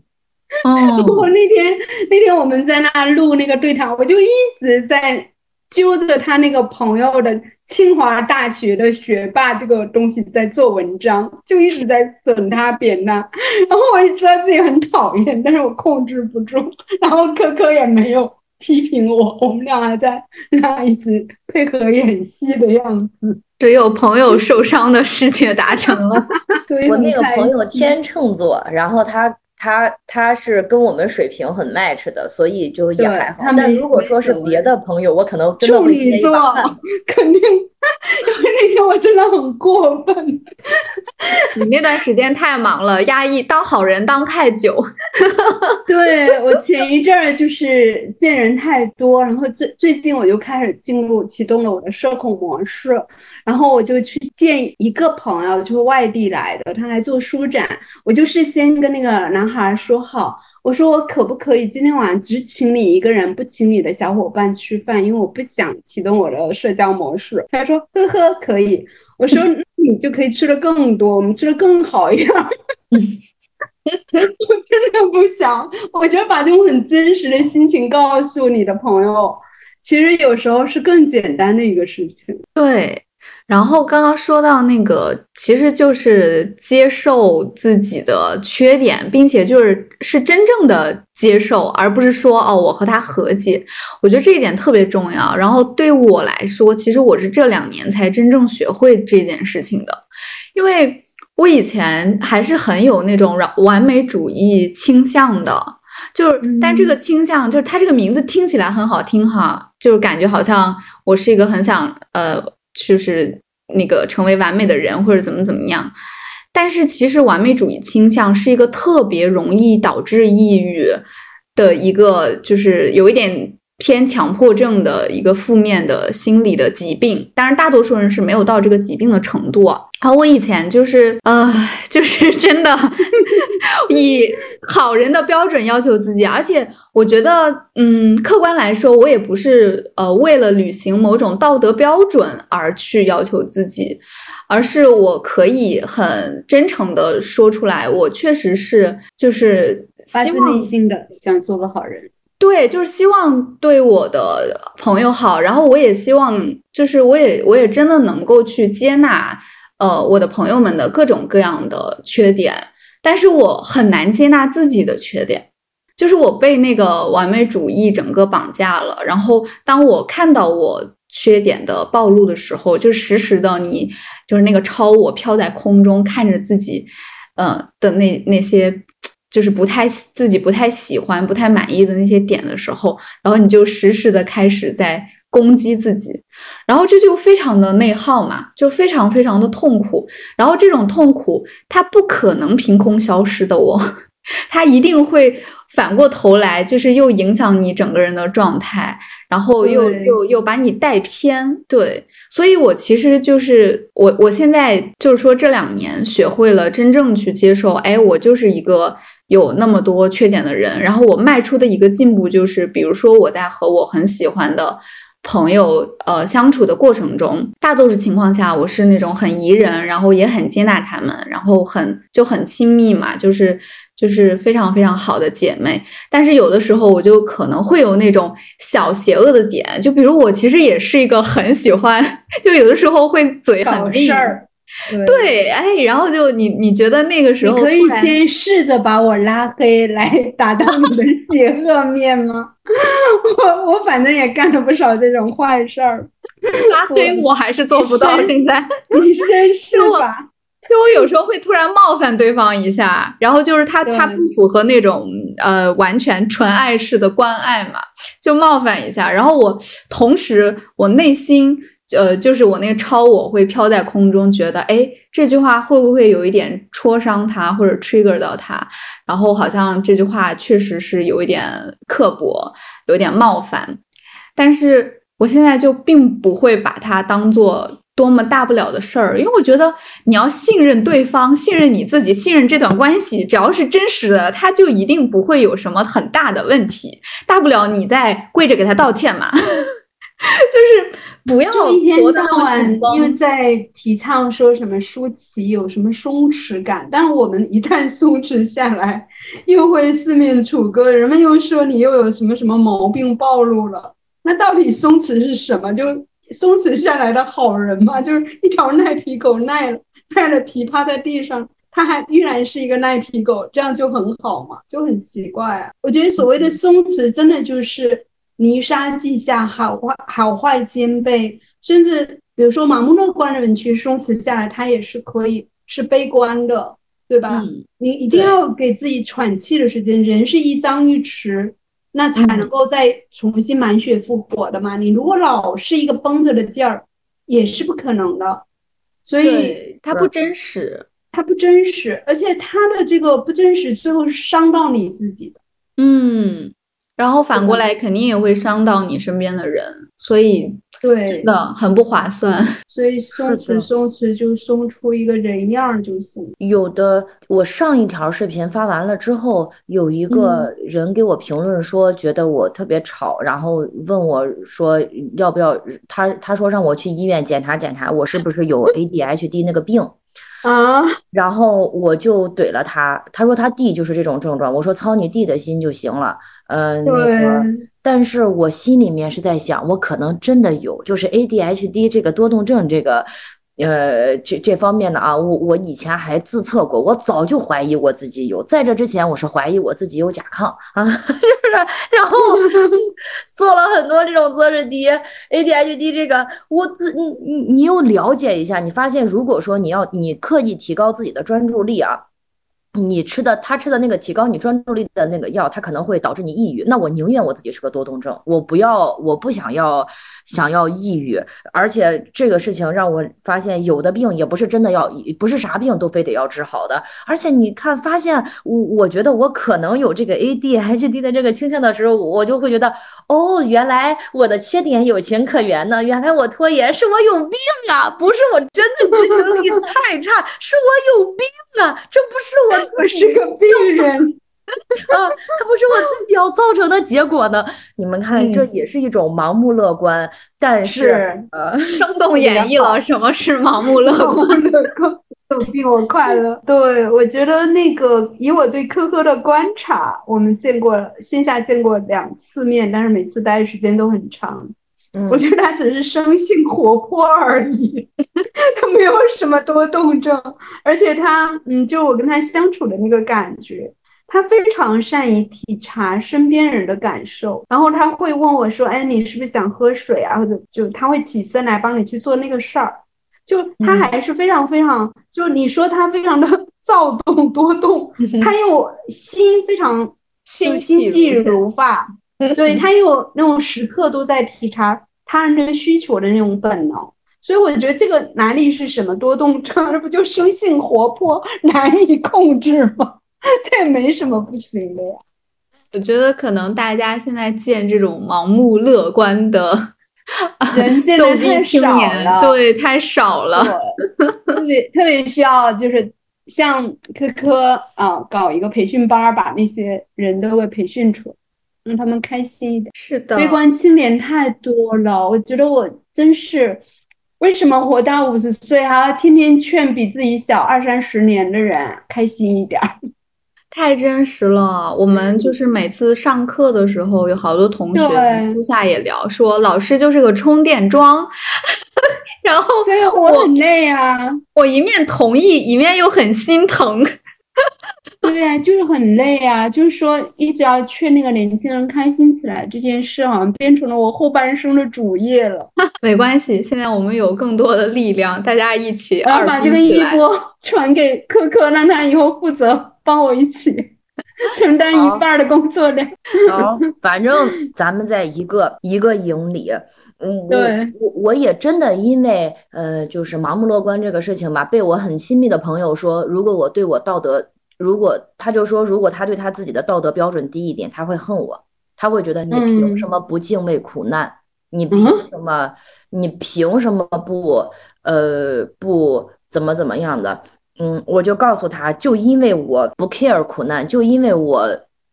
Speaker 1: 哦，
Speaker 2: 我那天那天我们在那录那个对谈，我就一直在揪着他那个朋友的清华大学的学霸这个东西在做文章，就一直在整他扁他，然后我也知道自己很讨厌，但是我控制不住，然后科科也没有。批评我，我们俩还在那一直配合演戏的样子。
Speaker 1: 只有朋友受伤的世界达成了。
Speaker 3: 我那个朋友天秤座，然后他他他是跟我们水平很 match 的，所以就也还好。但如果说是别的朋友，我可能真的会
Speaker 2: 处女座，肯定。因为那天我真的很过分，
Speaker 1: 你那段时间太忙了，压抑当好人当太久。
Speaker 2: 对我前一阵儿就是见人太多，然后最最近我就开始进入启动了我的社恐模式，然后我就去见一个朋友，就是外地来的，他来做书展，我就事先跟那个男孩说好。我说我可不可以今天晚上只请你一个人，不请你的小伙伴吃饭，因为我不想启动我的社交模式。他说呵呵可以。我说你就可以吃的更多，我们吃的更好一点。我真的不想，我觉得把这种很真实的心情告诉你的朋友，其实有时候是更简单的一个事情。
Speaker 1: 对。然后刚刚说到那个，其实就是接受自己的缺点，并且就是是真正的接受，而不是说哦，我和他和解。我觉得这一点特别重要。然后对我来说，其实我是这两年才真正学会这件事情的，因为我以前还是很有那种完完美主义倾向的，就是但这个倾向就是它这个名字听起来很好听哈，就是感觉好像我是一个很想呃。就是那个成为完美的人或者怎么怎么样，但是其实完美主义倾向是一个特别容易导致抑郁的一个，就是有一点偏强迫症的一个负面的心理的疾病。当然，大多数人是没有到这个疾病的程度。然后我以前就是，呃，就是真的 以好人的标准要求自己，而且我觉得，嗯，客观来说，我也不是呃为了履行某种道德标准而去要求自己，而是我可以很真诚的说出来，我确实是就是
Speaker 2: 发自内心的想做个好人，
Speaker 1: 对，就是希望对我的朋友好，然后我也希望，就是我也我也真的能够去接纳。呃，我的朋友们的各种各样的缺点，但是我很难接纳自己的缺点，就是我被那个完美主义整个绑架了。然后，当我看到我缺点的暴露的时候，就实时的你就是那个超我飘在空中，看着自己，呃的那那些就是不太自己不太喜欢、不太满意的那些点的时候，然后你就实时的开始在。攻击自己，然后这就非常的内耗嘛，就非常非常的痛苦。然后这种痛苦它不可能凭空消失的，哦，它一定会反过头来，就是又影响你整个人的状态。然后又又又把你带偏，对，所以我其实就是我我现在就是说这两年学会了真正去接受，哎，我就是一个有那么多缺点的人，然后我迈出的一个进步就是，比如说我在和我很喜欢的。朋友，呃，相处的过程中，大多数情况下，我是那种很宜人，然后也很接纳他们，然后很就很亲密嘛，就是就是非常非常好的姐妹。但是有的时候，我就可能会有那种小邪恶的点，就比如我其实也是一个很喜欢，就有的时候会嘴很
Speaker 2: 厉，对，
Speaker 1: 对，哎，然后就你你觉得那个时
Speaker 2: 候可以先试着把我拉黑来 达到你的 邪恶面吗？我我反正也干了不少这种坏事儿，
Speaker 1: 拉黑我还是做不到，现在。
Speaker 2: 你先试吧。
Speaker 1: 就我有时候会突然冒犯对方一下，然后就是他他不符合那种呃完全纯爱式的关爱嘛，就冒犯一下，然后我同时我内心呃就是我那个超我会飘在空中，觉得哎这句话会不会有一点戳伤他或者 trigger 到他，然后好像这句话确实是有一点刻薄，有点冒犯，但是我现在就并不会把它当做多么大不了的事儿，因为我觉得你要信任对方，信任你自己，信任这段关系，只要是真实的，他就一定不会有什么很大的问题，大不了你再跪着给他道歉嘛，就是不要
Speaker 2: 一天到晚又在提倡说什么舒淇有什么松弛感，但是我们一旦松弛下来，又会四面楚歌，人们又说你又有什么什么毛病暴露了。那到底松弛是什么？就松弛下来的好人嘛？就是一条赖皮狗赖了赖了皮趴在地上，他还依然是一个赖皮狗，这样就很好嘛？就很奇怪啊！我觉得所谓的松弛，真的就是泥沙俱下，好坏好坏兼备，甚至比如说盲目乐观的人，其实松弛下来，他也是可以是悲观的，对吧？
Speaker 1: 嗯，
Speaker 2: 你一定要给自己喘气的时间，人是一张一弛，那才
Speaker 1: 嗯
Speaker 2: 能够再重新满血复活的嘛。你如果老是一个绷着的劲儿，也是不可能的。所以
Speaker 1: 对，它不真实，
Speaker 2: 它不真实，而且它的这个不真实，最后是伤到你自己的。
Speaker 1: 嗯，然后反过来肯定也会伤到你身边的人，所以
Speaker 2: 对
Speaker 1: 真，的很不划算。
Speaker 2: 所以松弛松弛就松出一个人样儿就行。
Speaker 3: 有的，我上一条视频发完了之后，有一个人给我评论说，觉得我特别吵，然后问我说要不要，他他说让我去医院检查检查，我是不是有 ADHD 那个病。
Speaker 2: 啊，
Speaker 3: 然后我就怼了他，他说他弟就是这种症状，我说操你弟的心就行了，呃，那个，
Speaker 2: 对，
Speaker 3: 但是我心里面是在想，我可能真的有，就是 ADHD 这个多动症这个，呃，这这方面的啊，我我以前还自测过，我早就怀疑我自己有，在这之前我是怀疑我自己有甲亢啊，就是然后 做了很多这种测试题，ADHD 这个我自你你你又了解一下，你发现如果说你要你刻意提高自己的专注力啊。你吃的他吃的那个提高你专注力的那个药，它可能会导致你抑郁。那我宁愿我自己是个多动症，我不要，我不想要想要抑郁。而且这个事情让我发现，有的病也不是真的要，不是啥病都非得要治好的。而且你看，发现我我觉得我可能有这个 ADHD 的这个倾向的时候，我就会觉得，哦，原来我的缺点有情可原呢。原来我拖延是我有病啊，不是我真的执行力太差，是我有病啊，这不是我
Speaker 2: 我是个病人。
Speaker 3: 啊，它不是我自己要造成的结果呢。你们看，这
Speaker 1: 嗯
Speaker 3: 也是一种盲目乐观，但是呃，
Speaker 1: 生动演绎了什么是盲目乐观。
Speaker 2: 目 乐观，有病我快乐。对，我觉得那个以我对科科的观察，我们见过线下见过两次面，但是每次待的时间都很长。
Speaker 3: 嗯。
Speaker 2: 我觉得他只是生性活泼而已，他没有什么多动症，而且他，嗯，就我跟他相处的那个感觉，他非常善于体察身边人的感受，然后他会问我说：“哎，你是不是想喝水啊？”或者就他会起身来帮你去做那个事儿，就他
Speaker 1: 嗯。
Speaker 2: 还是非常非常，就你说他非常的躁动多动，他又心非常
Speaker 1: 心
Speaker 2: 心细
Speaker 1: 如
Speaker 2: 如发，对他有那种时刻都在体察他人的需求的那种本能，所以我觉得这个哪里是什么多动症，这不就生性活泼 难以控制吗？这也没什么不行的呀。
Speaker 1: 我觉得可能大家现在见这种盲目乐观的
Speaker 2: 人见
Speaker 1: 逗逼青
Speaker 2: 少
Speaker 1: 年，
Speaker 2: 了，
Speaker 1: 对，太少了。
Speaker 2: 特别特别需要就是像科科啊，搞一个培训班儿，把那些人都给培训出来，让他们开心一点。
Speaker 1: 是的，
Speaker 2: 悲观青年太多了，我觉得我真是，为什么活到五十岁还要天天劝比自己小二三十年的人开心一点儿？
Speaker 1: 太真实了。我们就是每次上课的时候，有好多同学私下也聊说，老师就是个充电桩。然后
Speaker 2: 所以我很累啊，
Speaker 1: 我一面同意，一面又很心疼。
Speaker 2: 对呀，就是很累啊，就是说一直要劝那个年轻人开心起来，这件事好像变成了我后半生的主业了。
Speaker 1: 没关系，现在我们有更多的力量，大家一起
Speaker 2: 我要
Speaker 1: 二
Speaker 2: 把这个衣。钵 传给科科，让他以后负责帮我一起承担一半儿的工作量。
Speaker 3: 好，反正咱们在一个一个营里，嗯，
Speaker 2: 对
Speaker 3: 我我也真的因为呃，就是盲目乐观这个事情吧，被我很亲密的朋友说，如果我对我道德，如果他就说，如果他对他自己的道德标准低一点，他会恨我，他会觉得你凭
Speaker 2: 嗯
Speaker 3: 什么不敬畏苦难？你凭
Speaker 2: 嗯
Speaker 3: 什么？你凭什么不呃不怎么怎么样的？嗯，我就告诉他，就因为我不 care 苦难，就因为我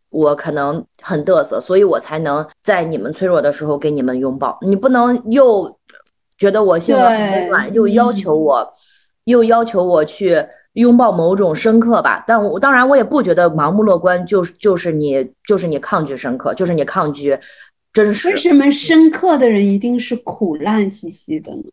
Speaker 3: 我可能很嘚瑟，所以我才能在你们脆弱的时候给你们拥抱。你不能又觉得我性格很温
Speaker 2: 对
Speaker 3: 暖，又要求我，又要求我去拥抱某种深刻吧。但我当然我也不觉得盲目乐观就是就是你就是你抗拒深刻，就是你抗拒真实
Speaker 2: 为。什么深刻的人一定是苦难兮兮的呢？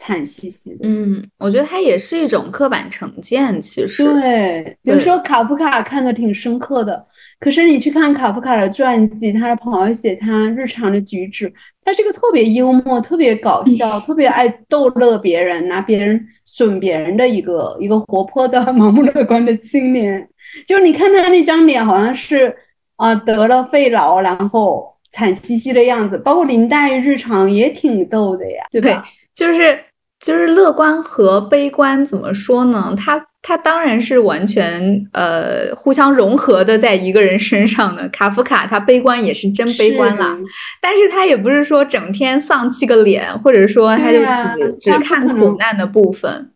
Speaker 2: 惨兮兮的。
Speaker 1: 嗯，我觉得它也是一种刻板成见，其实。
Speaker 2: 对，有
Speaker 1: 对
Speaker 2: 时候卡夫卡看的挺深刻的，可是你去看卡夫卡的传记，他的朋友写他日常的举止，他是个特别幽默、特别搞笑、特别爱逗乐别人、拿别人准别人的一个一个活泼的、盲目乐观的青年。就是你看他那张脸，好像是啊、得了肺痨，然后惨兮兮的样子。包括林黛玉日常也挺逗的呀，对吧？
Speaker 1: 就是就是乐观和悲观怎么说呢？它它当然是完全呃互相融合的，在一个人身上的。卡夫卡他悲观也是真悲观啦，
Speaker 2: 是
Speaker 1: 但是他也不是说整天丧气个脸，或者说他就只、只看苦难的部分。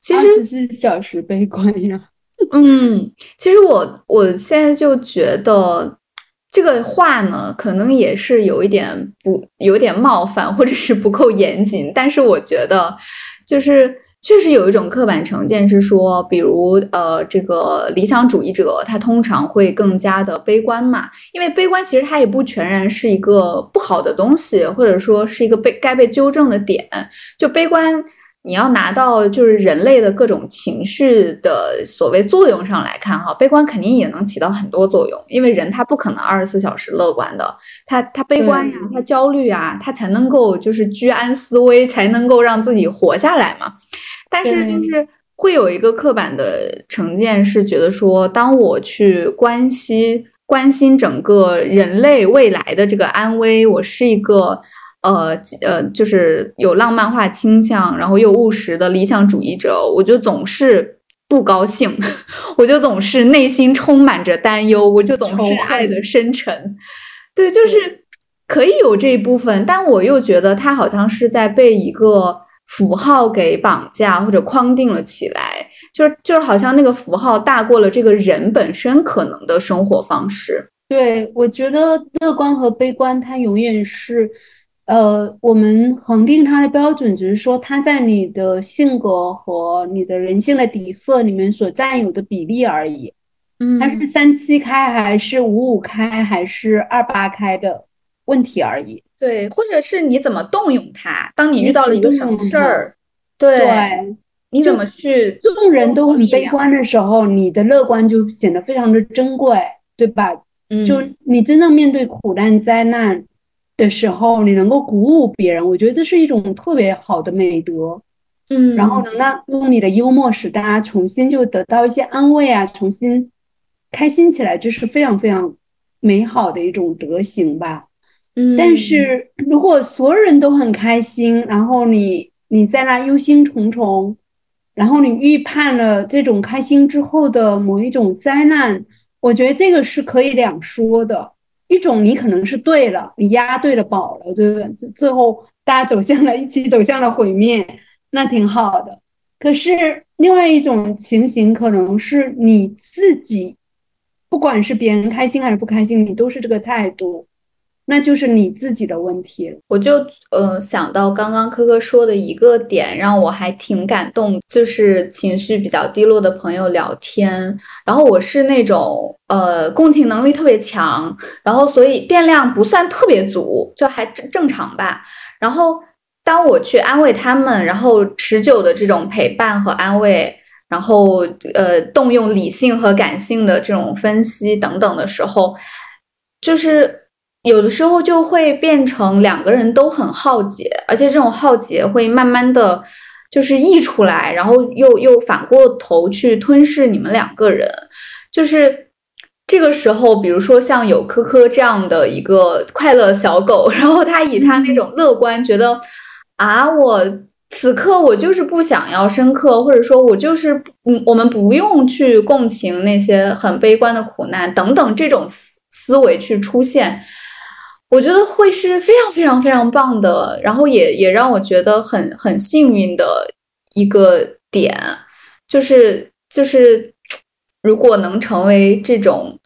Speaker 1: 其实
Speaker 2: 二十四小时悲观呀。
Speaker 1: 嗯，其实我我现在就觉得这个话呢，可能也是有一点不有点冒犯，或者是不够严谨。但是我觉得，就是确实有一种刻板成见是说，比如呃，这个理想主义者他通常会更加的悲观嘛，因为悲观其实它也不全然是一个不好的东西，或者说是一个被该被纠正的点。就悲观，你要拿到就是人类的各种情绪的所谓作用上来看哈，悲观肯定也能起到很多作用，因为人他不可能二十四小时乐观的，他他悲观呀，他焦虑啊，他才能够就是居安思危，才能够让自己活下来嘛。但是就是会有一个刻板的成见，是觉得说，当我去关心关心整个人类未来的这个安危，我是一个呃呃，就是有浪漫化倾向，然后又务实的理想主义者，我就总是不高兴，我就总是内心充满着担忧，我就总是爱的深沉。对，就是可以有这一部分，但我又觉得他好像是在被一个符号给绑架或者框定了起来，就是就是好像那个符号大过了这个人本身可能的生活方式。
Speaker 2: 对，我觉得乐观和悲观，它永远是，呃，我们恒定它的标准，只是说它在你的性格和你的人性的底色里面所占有的比例而已。
Speaker 1: 嗯
Speaker 2: 它是三七开还是五五开还是二八开的问题而已。
Speaker 1: 对，或者是你怎么动用它？当你
Speaker 2: 你
Speaker 1: 遇到了一个什么事儿，对，
Speaker 2: 对，
Speaker 1: 你怎么去？
Speaker 2: 众人都很悲观的时候，你的乐观就显得非常的珍贵，对吧？就
Speaker 1: 嗯
Speaker 2: 你真正面对苦难灾难的时候，你能够鼓舞别人，我觉得这是一种特别好的美德。
Speaker 1: 嗯，
Speaker 2: 然后能让用你的幽默使大家重新就得到一些安慰啊，重新开心起来，这是非常非常美好的一种德行吧。
Speaker 1: 嗯，
Speaker 2: 但是如果所有人都很开心，然后你你在那忧心忡忡，然后你预判了这种开心之后的某一种灾难，我觉得这个是可以两说的。一种你可能是对了，你押对了宝了，对不对？最最后大家走向了一起走向了毁灭，那挺好的。可是另外一种情形，可能是你自己，不管是别人开心还是不开心，你都是这个态度。那就是你自己的问题。
Speaker 1: 我就呃想到刚刚科科说的一个点，让我还挺感动，就是情绪比较低落的朋友聊天。然后我是那种呃共情能力特别强，然后所以电量不算特别足，就还正正常吧。然后当我去安慰他们，然后持久的这种陪伴和安慰，然后呃动用理性和感性的这种分析等等的时候，就是。有的时候就会变成两个人都很耗竭，而且这种耗竭会慢慢的就是溢出来，然后又又反过头去吞噬你们两个人。就是这个时候，比如说像有科科这样的一个快乐小狗，然后他以他那种乐观，觉得啊，我此刻我就是不想要深刻，或者说我就是嗯，我们不用去共情那些很悲观的苦难等等这种思思维去出现。我觉得会是非常非常非常棒的，然后也也让我觉得很很幸运的一个点，就是就是如果能成为这种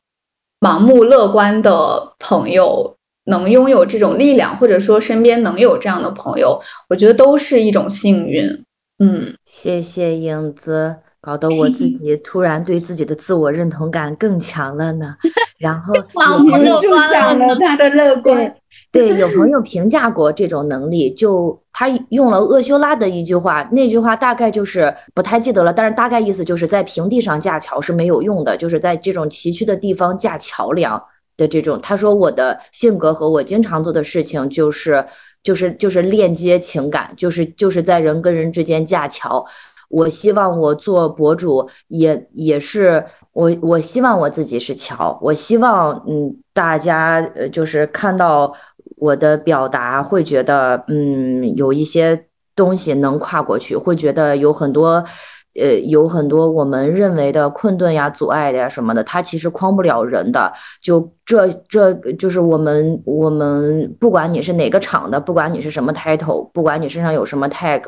Speaker 1: 盲目乐观的朋友，能拥有这种力量，或者说身边能有这样的朋友，我觉得都是一种幸运。嗯，
Speaker 3: 谢谢影子，搞得我自己突然对自己的自我认同感更强了呢。然后
Speaker 1: 盲目乐
Speaker 2: 观了他的乐观。
Speaker 3: 对，有朋友评价过这种能力，就他用了厄修拉的一句话，那句话大概就是不太记得了，但是大概意思就是在平地上架桥是没有用的，就是在这种崎岖的地方架桥梁的这种。他说我的性格和我经常做的事情就是就是就是链接情感，就是就是在人跟人之间架桥。我希望我做博主也也是我我希望我自己是桥，我希望嗯大家呃就是看到我的表达会觉得嗯有一些东西能跨过去，会觉得有很多。呃，有很多我们认为的困顿呀、阻碍的呀什么的，它其实框不了人的。就这，这就是我们，我们不管你是哪个厂的，不管你是什么 title，不管你身上有什么 tag，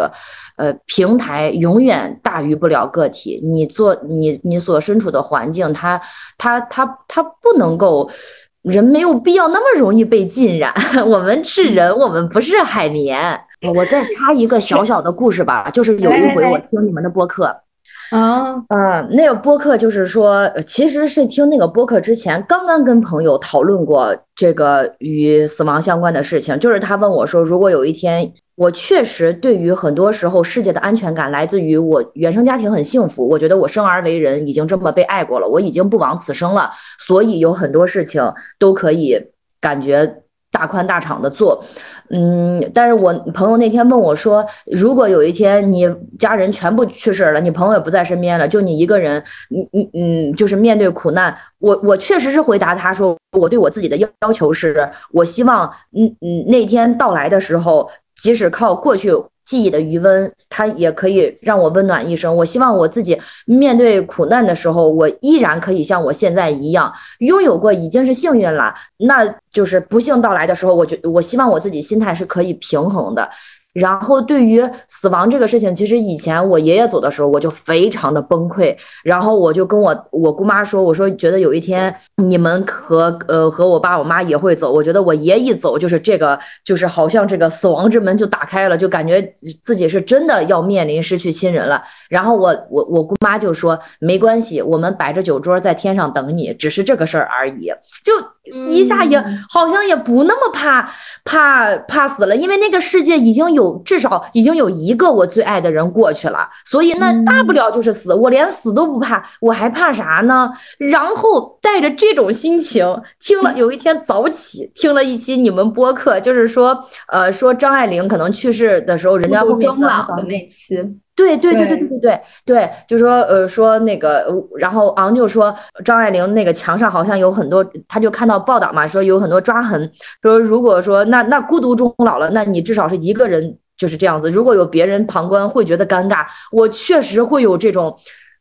Speaker 3: 呃，平台永远大于不了个体。你做你你所身处的环境，它它它它不能够，人没有必要那么容易被浸染。我们是人，我们不是海绵。我再插一个小小的故事吧，就是有一回我听你们的播客，
Speaker 2: 啊，
Speaker 3: 嗯，那个播客就是说，其实是听那个播客之前，刚刚跟朋友讨论过这个与死亡相关的事情，就是他问我说，如果有一天我确实对于很多时候世界的安全感来自于我原生家庭很幸福，我觉得我生而为人已经这么被爱过了，我已经不枉此生了，所以有很多事情都可以感觉。大宽大敞的做，嗯，但是我朋友那天问我说，如果有一天你家人全部去世了，你朋友也不在身边了，就你一个人，嗯嗯嗯，就是面对苦难，我我确实是回答他说，我对我自己的要要求是，我希望，嗯嗯，那天到来的时候，即使靠过去。记忆的余温，它也可以让我温暖一生。我希望我自己面对苦难的时候，我依然可以像我现在一样拥有过，已经是幸运了。那就是不幸到来的时候，我就我希望我自己心态是可以平衡的。然后对于死亡这个事情，其实以前我爷爷走的时候，我就非常的崩溃。然后我就跟我我姑妈说，我说觉得有一天你们和呃和我爸我妈也会走。我觉得我爷一走，就是这个就是好像这个死亡之门就打开了，就感觉自己是真的要面临失去亲人了。然后我我我姑妈就说没关系，我们摆着酒桌在天上等你，只是这个事儿而已。就一下也好像也不那么怕怕怕死了，因为那个世界已经有。至少已经有一个我最爱的人过去了，所以那大不了就是死，我连死都不怕，我还怕啥呢？然后带着这种心情听了，有一天早起听了一期你们播客，就是说，呃，说张爱玲可能去世的时候，人家后面
Speaker 1: 终老的那期，
Speaker 3: 对对对对对对对对，就说呃说那个，然后昂就说张爱玲那个墙上好像有很多，他就看到报道嘛，说有很多抓痕，说如果说那那孤独终老了，那你至少是一个人。就是这样子，如果有别人旁观，会觉得尴尬。我确实会有这种，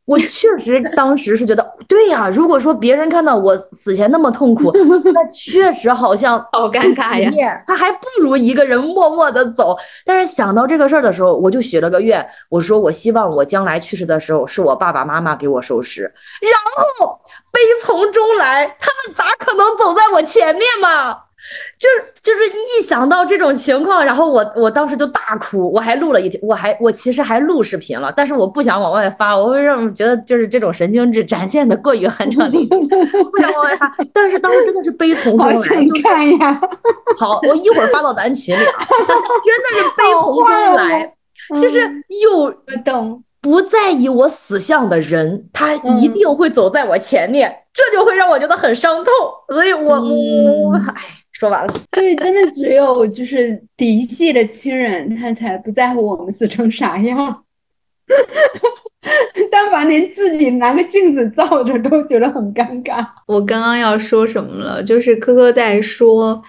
Speaker 3: 我确实当时是觉得，对呀，如果说别人看到我死前那么痛苦，那确实好像
Speaker 1: 好尴尬呀。
Speaker 3: 他还不如一个人默默的走。但是想到这个事儿的时候，我就许了个愿，我说我希望我将来去世的时候是我爸爸妈妈给我收尸。然后悲从中来，他们咋可能走在我前面嘛？就是就是一想到这种情况，然后我我当时就大哭，我还录了一天，我还我其实还录视频了，但是我不想往外发，我会让觉得就是这种神经质展现的过于酣畅淋漓，不想往外发。但是当时真的是悲从中来，
Speaker 2: 好想看呀！
Speaker 3: 好，我一会儿发到咱群里，真的是悲从中来，就是有
Speaker 2: 等
Speaker 3: 不在意我死相的人，他一定会走在我前面，这就会让我觉得很伤痛，所以我我哎。说完了，
Speaker 2: 对，真的只有就是嫡系的亲人，他才不在乎我们死成啥样。但凡连自己拿个镜子照着都觉得很尴尬。
Speaker 1: 我刚刚要说什么了？就是科科在说，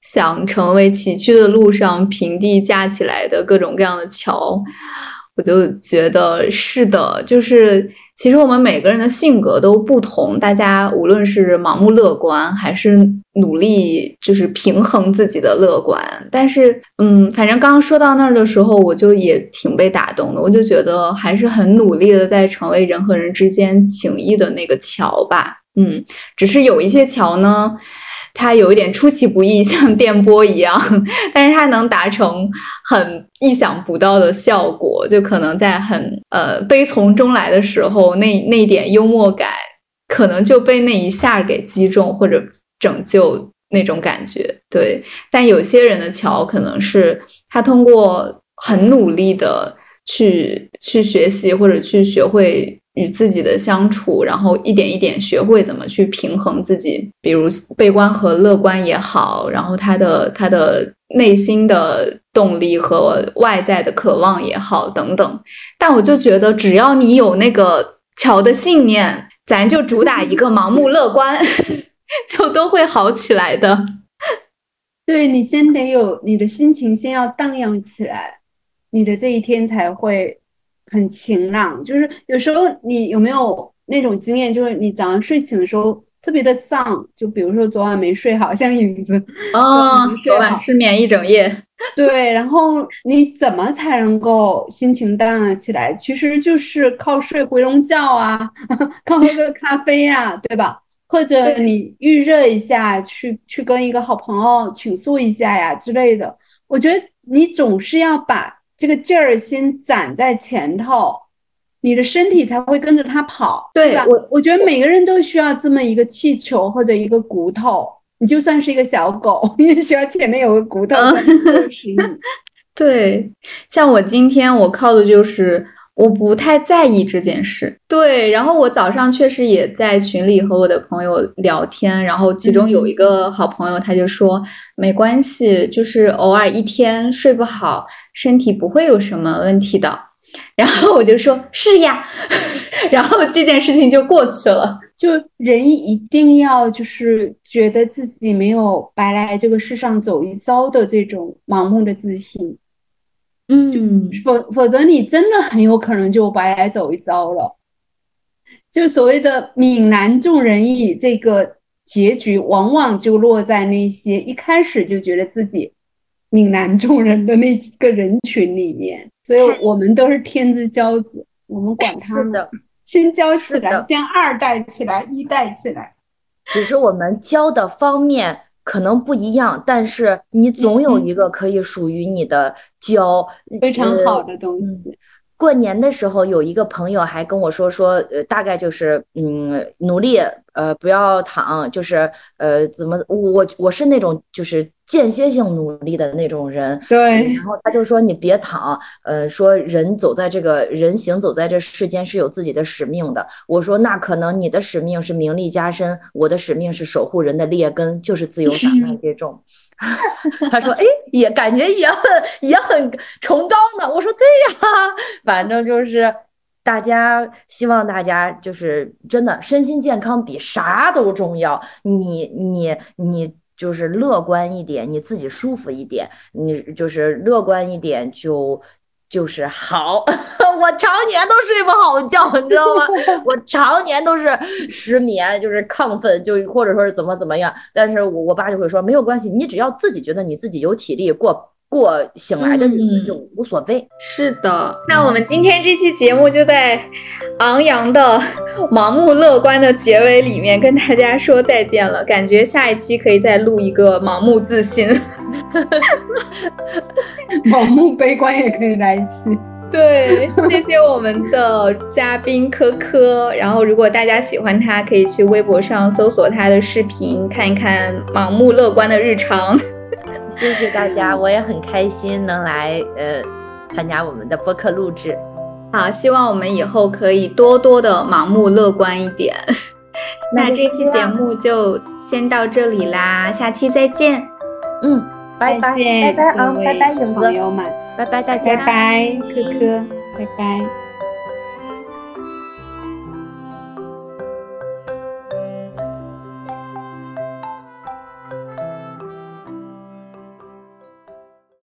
Speaker 1: 想成为崎岖的路上平地架起来的各种各样的桥。我就觉得是的，就是其实我们每个人的性格都不同，大家无论是盲目乐观，还是努力就是平衡自己的乐观，但是嗯，反正刚刚说到那儿的时候，我就也挺被打动的，我就觉得还是很努力的在成为人和人之间情谊的那个桥吧，嗯，只是有一些桥呢。它有一点出其不意，像电波一样，但是它能达成很意想不到的效果。就可能在很呃悲从中来的时候，那那点幽默感可能就被那一下给击中或者拯救那种感觉。对，但有些人的桥可能是他通过很努力的去去学习或者去学会。与自己的相处，然后一点一点学会怎么去平衡自己，比如悲观和乐观也好，然后他的他的内心的动力和外在的渴望也好等等。但我就觉得，只要你有那个桥的信念，咱就主打一个盲目乐观，就都会好起来的。
Speaker 2: 对你先得有你的心情，先要荡漾起来，你的这一天才会。很晴朗，就是有时候你有没有那种经验，就是你早上睡醒的时候特别的丧，就比如说昨晚没睡好，像影子，
Speaker 1: 哦，昨晚失眠一整夜，
Speaker 2: 对，然后你怎么才能够心情荡漾起来？其实就是靠睡回笼觉啊，靠喝个咖啡呀，对吧？或者你预热一下，去去跟一个好朋友倾诉一下呀之类的。我觉得你总是要把。这个劲儿先攒在前头，你的身体才会跟着它跑。
Speaker 1: 对
Speaker 2: 我，我觉得每个人都需要这么一个气球或者一个骨头。你就算是一个小狗，你也需要前面有个骨头支持 你。
Speaker 1: 对，像我今天我靠的就是我不太在意这件事。对，然后我早上确实也在群里和我的朋友聊天，然后其中有一个好朋友他就说没关系，就是偶尔一天睡不好。身体不会有什么问题的，然后我就说是呀，然后这件事情就过去了。
Speaker 2: 就人一定要就是觉得自己没有白来这个世上走一遭的这种盲目的自信，
Speaker 1: 嗯，
Speaker 2: 否否则你真的很有可能就白来走一遭了。就所谓的闽南众人义这个结局，往往就落在那些一开始就觉得自己。闽南众人的那几个人群里面，所以我们都是天之骄子，我们管他
Speaker 3: 的，
Speaker 2: 先教起来，先二代起来，一代起来。
Speaker 3: 只是我们教的方面可能不一样，但是你总有一个可以属于你的教
Speaker 2: 非常好的东西。
Speaker 3: 过年的时候，有一个朋友还跟我说说，呃，大概就是嗯，努力。呃，不要躺，就是呃，怎么我我是那种就是间歇性努力的那种人，
Speaker 2: 对。
Speaker 3: 然后他就说你别躺，呃，说人走在这个人行走在这世间是有自己的使命的。我说那可能你的使命是名利加身，我的使命是守护人的劣根，就是自由散漫这种。他说哎，也感觉也很也很崇高呢。我说对呀，反正就是。大家希望大家就是真的身心健康比啥都重要。你你你就是乐观一点，你自己舒服一点，你就是乐观一点就就是好。我常年都睡不好觉，你知道吗？我常年都是失眠，就是亢奋，就或者说是怎么怎么样。但是我我爸就会说，没有关系，你只要自己觉得你自己有体力过。过醒来的日子就无所谓。
Speaker 1: 是的，那我们今天这期节目就在昂扬的、盲目乐观的结尾里面跟大家说再见了。感觉下一期可以再录一个盲目自信，
Speaker 2: 盲目悲观也可以来一期。
Speaker 1: 对，谢谢我们的嘉宾科科。然后，如果大家喜欢他，可以去微博上搜索他的视频，看一看盲目乐观的日常。
Speaker 3: 谢谢大家，我也很开心能来呃参加我们的播客录制。
Speaker 1: 好，希望我们以后可以多多的盲目乐观一点。那 这期节目就先到这里啦，下期再见。
Speaker 3: 嗯，拜拜，拜拜啊，拜拜，影子，
Speaker 2: 朋友们，
Speaker 3: 拜拜大家，
Speaker 2: 拜拜，科科，拜拜。